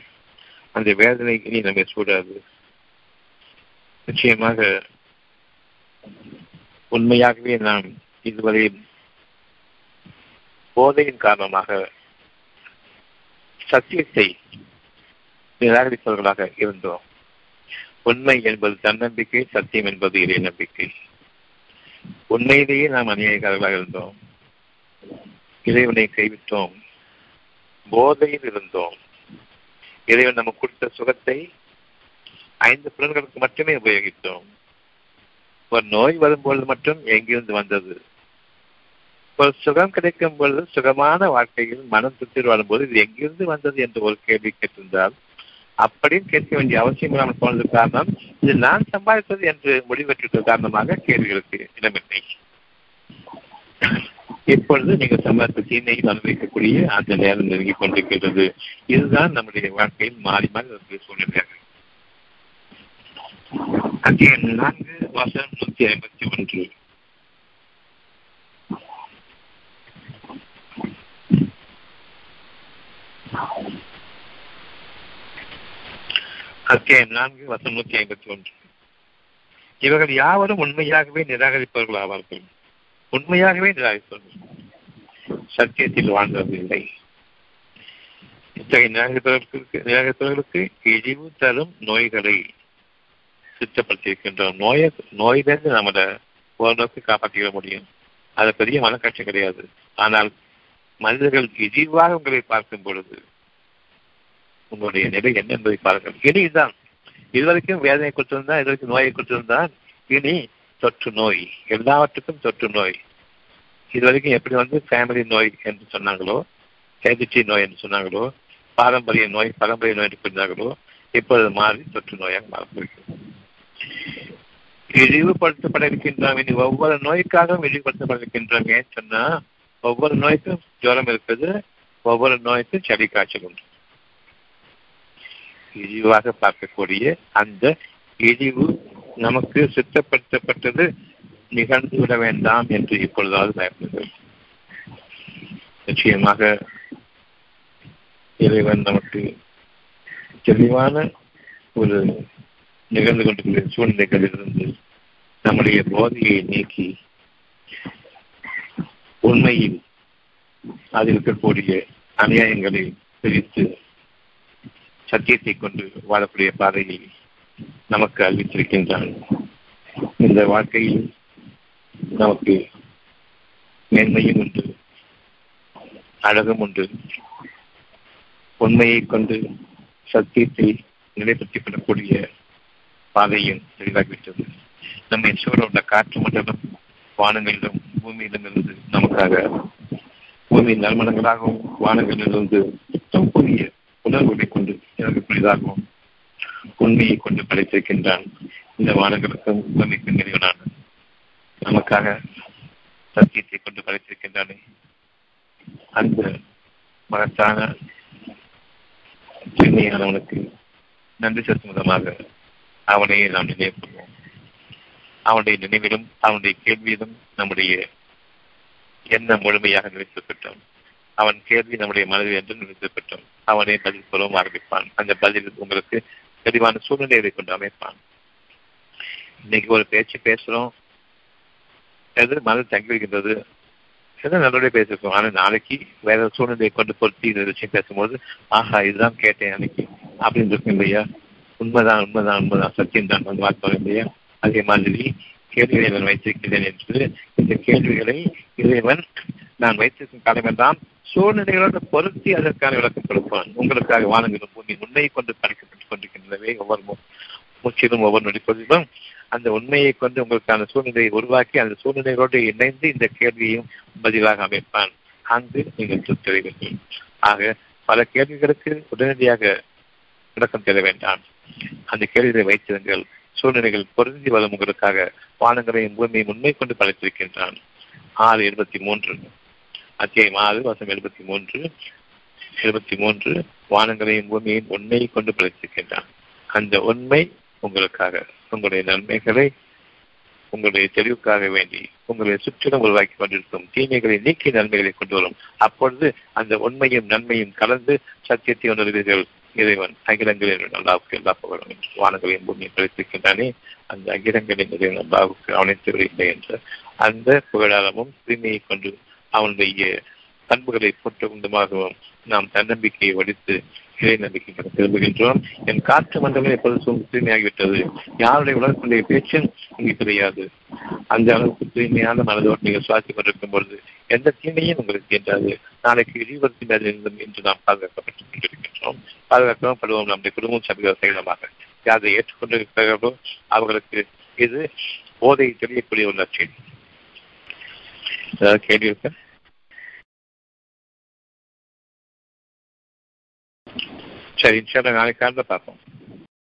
அந்த வேதனை இனி நம்மை சூடாது. நிச்சயமாக உண்மையாகவே நாம் இதுவரை போதையின் காரணமாக சத்தியத்தை நிராகரிப்பவர்களாக இருந்தோம். உண்மை என்பது தன்னம்பிக்கை சத்தியம் என்பது இறை நம்பிக்கை. உண்மையிலேயே நாம் அநியாயக்காரர்களாக இருந்தோம். இறைவனை கைவிட்டோம். போதையில் இருந்தோம். இறைவன் நமக்கு கொடுத்த சுகத்தை ஐந்து புலன்களுக்கு மட்டுமே உபயோகித்தோம். ஒரு நோய் வரும்பொழுது மட்டும் எங்கிருந்து வந்தது? ஒரு சுகம் கிடைக்கும் பொழுது சுகமான வாழ்க்கையில் மனம் திருப்தி வாழும்போது இது எங்கிருந்து வந்தது என்று ஒரு கேள்வி கேட்டிருந்தால் அப்படியும் கேட்க வேண்டிய அவசியம் இல்லாமல் போனது காரணம் இது நான் சம்பாதித்தது என்று முடிவெற்றிருக்க காரணமாக கேள்விகளுக்கு இடமில்லை. இப்பொழுது நீங்கள் சம்பாதித்த தீமையில் அனுபவிக்கக்கூடிய அந்த நேரம் நெருங்கிக் கொண்டிருக்கிறது இதுதான் நம்முடைய வாழ்க்கையில் மாறி மாறி இருக்கிற சூழ்நிலையாக அத்தியம் நான்கு வாசம் நூத்தி ஐம்பத்தி ஒன்று. அத்தியாயம் நான்கு வசம் நூத்தி ஐம்பத்தி ஒன்று. இவர்கள் யாவரும் உண்மையாகவே நிராகரிப்பவர்கள் ஆவார்கள் உண்மையாகவே நிராகரிப்பவர்கள் சத்தியத்தில் வாழ்ந்ததில்லை. இத்தகைய நிராகரித்தவர்களுக்கு நிராகரிப்பவர்களுக்கு இழிவு தரும் நோய்களை சுத்தப்படுத்தியிருக்கின்றோம். நோயை நோயிலிருந்து நம்மளை ஓரளவுக்கு காப்பாற்றிக்க முடியும். அது பெரிய மனக்காட்சி கிடையாது. ஆனால் மனிதர்கள் இழிவாக உங்களை பார்க்கும் பொழுது உங்களுடைய நிலை என்ன என்பதை பாருங்கள். இனி இதுதான் இதுவரைக்கும் வேதனை கொடுத்திருந்தான் இதுவரைக்கும் நோயை கொடுத்திருந்தான் இனி தொற்று நோய். எல்லாவற்றுக்கும் தொற்று நோய். இதுவரைக்கும் எப்படி வந்து ஃபேமிலி நோய் என்று சொன்னாங்களோ ஹெரிடிட்டி நோய் என்று சொன்னாங்களோ பாரம்பரிய நோய் பாரம்பரிய நோய் என்று சொன்னார்களோ இப்பொழுது மாறி தொற்று நோயாக மாறப்போகிறது இழிவுபடுத்தப்பட இருக்கின்றோம் இனி ஒவ்வொரு நோய்க்காகவும் இழிவுபடுத்தப்பட இருக்கின்றோம் ஏன் சொன்னா ஒவ்வொரு நோய்க்கும் ஜுரம் இருக்குது ஒவ்வொரு நோய்க்கும் சளி காய்ச்சல் உண்டு. இழிவாக பார்க்கக்கூடிய அந்த இழிவு நமக்கு சித்தப்படுத்தப்பட்டது நிகழ்ந்துவிட வேண்டாம் என்று இப்பொழுதாவது பயப்படுகிறது நிச்சயமாக இறைவன் நமக்கு தெளிவான ஒரு நிகழ்ந்து கொண்டிருக்கிற சூழ்நிலைகளிலிருந்து நம்முடைய போதையை நீக்கி உண்மையில் அதில் இருக்கக்கூடிய அநியாயங்களை பிரித்து சத்தியத்தை கொண்டு வாழக்கூடிய பாதையை நமக்கு அறிவித்திருக்கின்றான். இந்த வாழ்க்கையில் நமக்கு மேன்மையும் உண்டு அழகும் உண்டு. உண்மையை கொண்டு சத்தியத்தை நிலைப்படுத்திக் கொள்ளக்கூடிய பாதையும் தெளிவாகிவிட்டது. நம்மை சூழ உள்ள காற்று மண்டலம் வானங்களிலும் பூமியிலும் இருந்து நமக்காக பூமியின் நறுமணங்களாகவும் வானங்களிலிருந்து புதிய உணர்வுகளை கொண்டு எனக்கு புரிதாகவும் உண்மையை கொண்டு படைத்திருக்கின்றான். இந்த வானங்களுக்கும் பூமிக்கும் நிறைவனான நமக்காக சத்தியத்தை கொண்டு படைத்திருக்கின்றானே. அந்த மகத்தான தூய்மையானவனுக்கு நன்றி செலுத்தும் விதமாக அவனையே நாம் நினைவுபடுவோம் அவனுடைய நினைவிலும் அவனுடைய கேள்வியிலும் நம்முடைய எண்ணம் முழுமையாக நினைத்திருக்கட்டும் அவன் கேள்வி நம்முடைய மனதில் என்று நினைத்திருக்கட்டும் அவனே பதில் சொல்லவும் ஆரம்பிப்பான். அந்த பதில் உங்களுக்கு தெளிவான சூழ்நிலைகளை கொண்டு அமைப்பான் இன்னைக்கு ஒரு பேச்சு பேசுறோம். எது மனதில் தங்கி வைக்கின்றது? எது நல்லபடியாக பேசிருக்கோம் ஆனால் நாளைக்கு வேற சூழ்நிலையை கொண்டு பொருத்தி இந்த விஷயம் பேசும்போது ஆஹா இதுதான் கேட்டேன் அன்னைக்கு. அப்படின்னு இருக்கும் இல்லையா? உண்மைதான் உண்மைதான் உண்மைதான். சத்தியம் தான் வந்து பார்த்தோம் இல்லையா? அதே மாதிரி கேள்விகளை நான் வைத்திருக்கிறேன் என்று இந்த கேள்விகளை இறைவன் நான் வைத்திருக்கும் காலமெல்லாம் சூழ்நிலைகளோடு பொருத்தி அதற்கான விளக்கம் கொடுப்பான். உங்களுக்காக வானங்களும் பூமி உண்மையை கொண்டு படைக்கப்பட்டுக் கொண்டிருக்கின்றனவே ஒவ்வொரு மூச்சிலும் ஒவ்வொரு நொடிப்பொழுதிலும் அந்த உண்மையை கொண்டு உங்களுக்கான சூழ்நிலையை உருவாக்கி அந்த சூழ்நிலைகளோடு இணைந்து இந்த கேள்வியையும் பதிலாக அமைப்பான். அங்கு நீங்கள் திருத்தறிவீர்கள் ஆக பல கேள்விகளுக்கு உடனடியாக விளக்கம் தர வேண்டாம். அந்த கேள்விகளை வைத்திருங்கள். சூழ்நிலைகள் பொருந்தி வரும் உங்களுக்காக வானங்களையும் பூமியை உண்மை கொண்டு படைத்திருக்கின்றான். ஆறு எழுபத்தி மூன்று. அத்தியாயம் ஆறு வருஷம் எழுபத்தி மூன்று. எழுபத்தி மூன்று. வானங்களையும் பூமியையும் உண்மையை கொண்டு படைத்திருக்கின்றான் அந்த உண்மை உங்களுக்காக உங்களுடைய நன்மைகளை உங்களுடைய தெளிவுக்காக வேண்டி உங்களை சுற்றிலும் உருவாக்கி கொண்டிருக்கும் தீமைகளை நீக்கி நன்மைகளை கொண்டு வரும். அப்பொழுது அந்த உண்மையும் நன்மையும் கலந்து சத்தியத்தை உணர்வீர்கள். இறைவன் அகிலங்களின் அல்லாவுக்கு எல்லா புகழும் என்று வானங்களையும் பூமியை படைத்திருக்கின்றானே அந்த அகிலங்களின் இறைவன் அல்லாவுக்கு அவனைத்து இல்லை என்ற அந்த புகழாரமும் தூய்மையை கொண்டு அவனுடைய பண்புகளை போற்ற உண்டுமாகவும் நாம் தன்னம்பிக்கையை வடித்து இறை நம்பிக்கை திரும்புகின்றோம். என் காற்று மண்டலம் எப்போது தூய்மையாகிவிட்டது. யாருடைய உலகத்துடைய பேச்சும் இங்கு கிடையாது. அந்த அளவுக்கு தூய்மையான மனதோடு நீங்கள் சுவாசி கொண்டிருக்கும் பொழுது எந்த தீமையும் உங்களுக்கு தீண்டாது. நாளைக்கு இழிவத்தினர் என்று நாம் பாதுகாக்கப்பட்டுக் கொண்டிருக்கின்றோம். பாதுகாக்கப்படுவோம் நம்முடைய குடும்பம் சமீப சகிதமாக யாரை ஏற்றுக்கொண்டிருக்கிறார்களோ அவர்களுக்கு இது போதை தெரியக்கூடிய ஒரு நற்செய்தி. கேள்வி இருக்கேன் சரி இன்ஷால்லா நாளைக்கு காலையில் பார்ப்போம்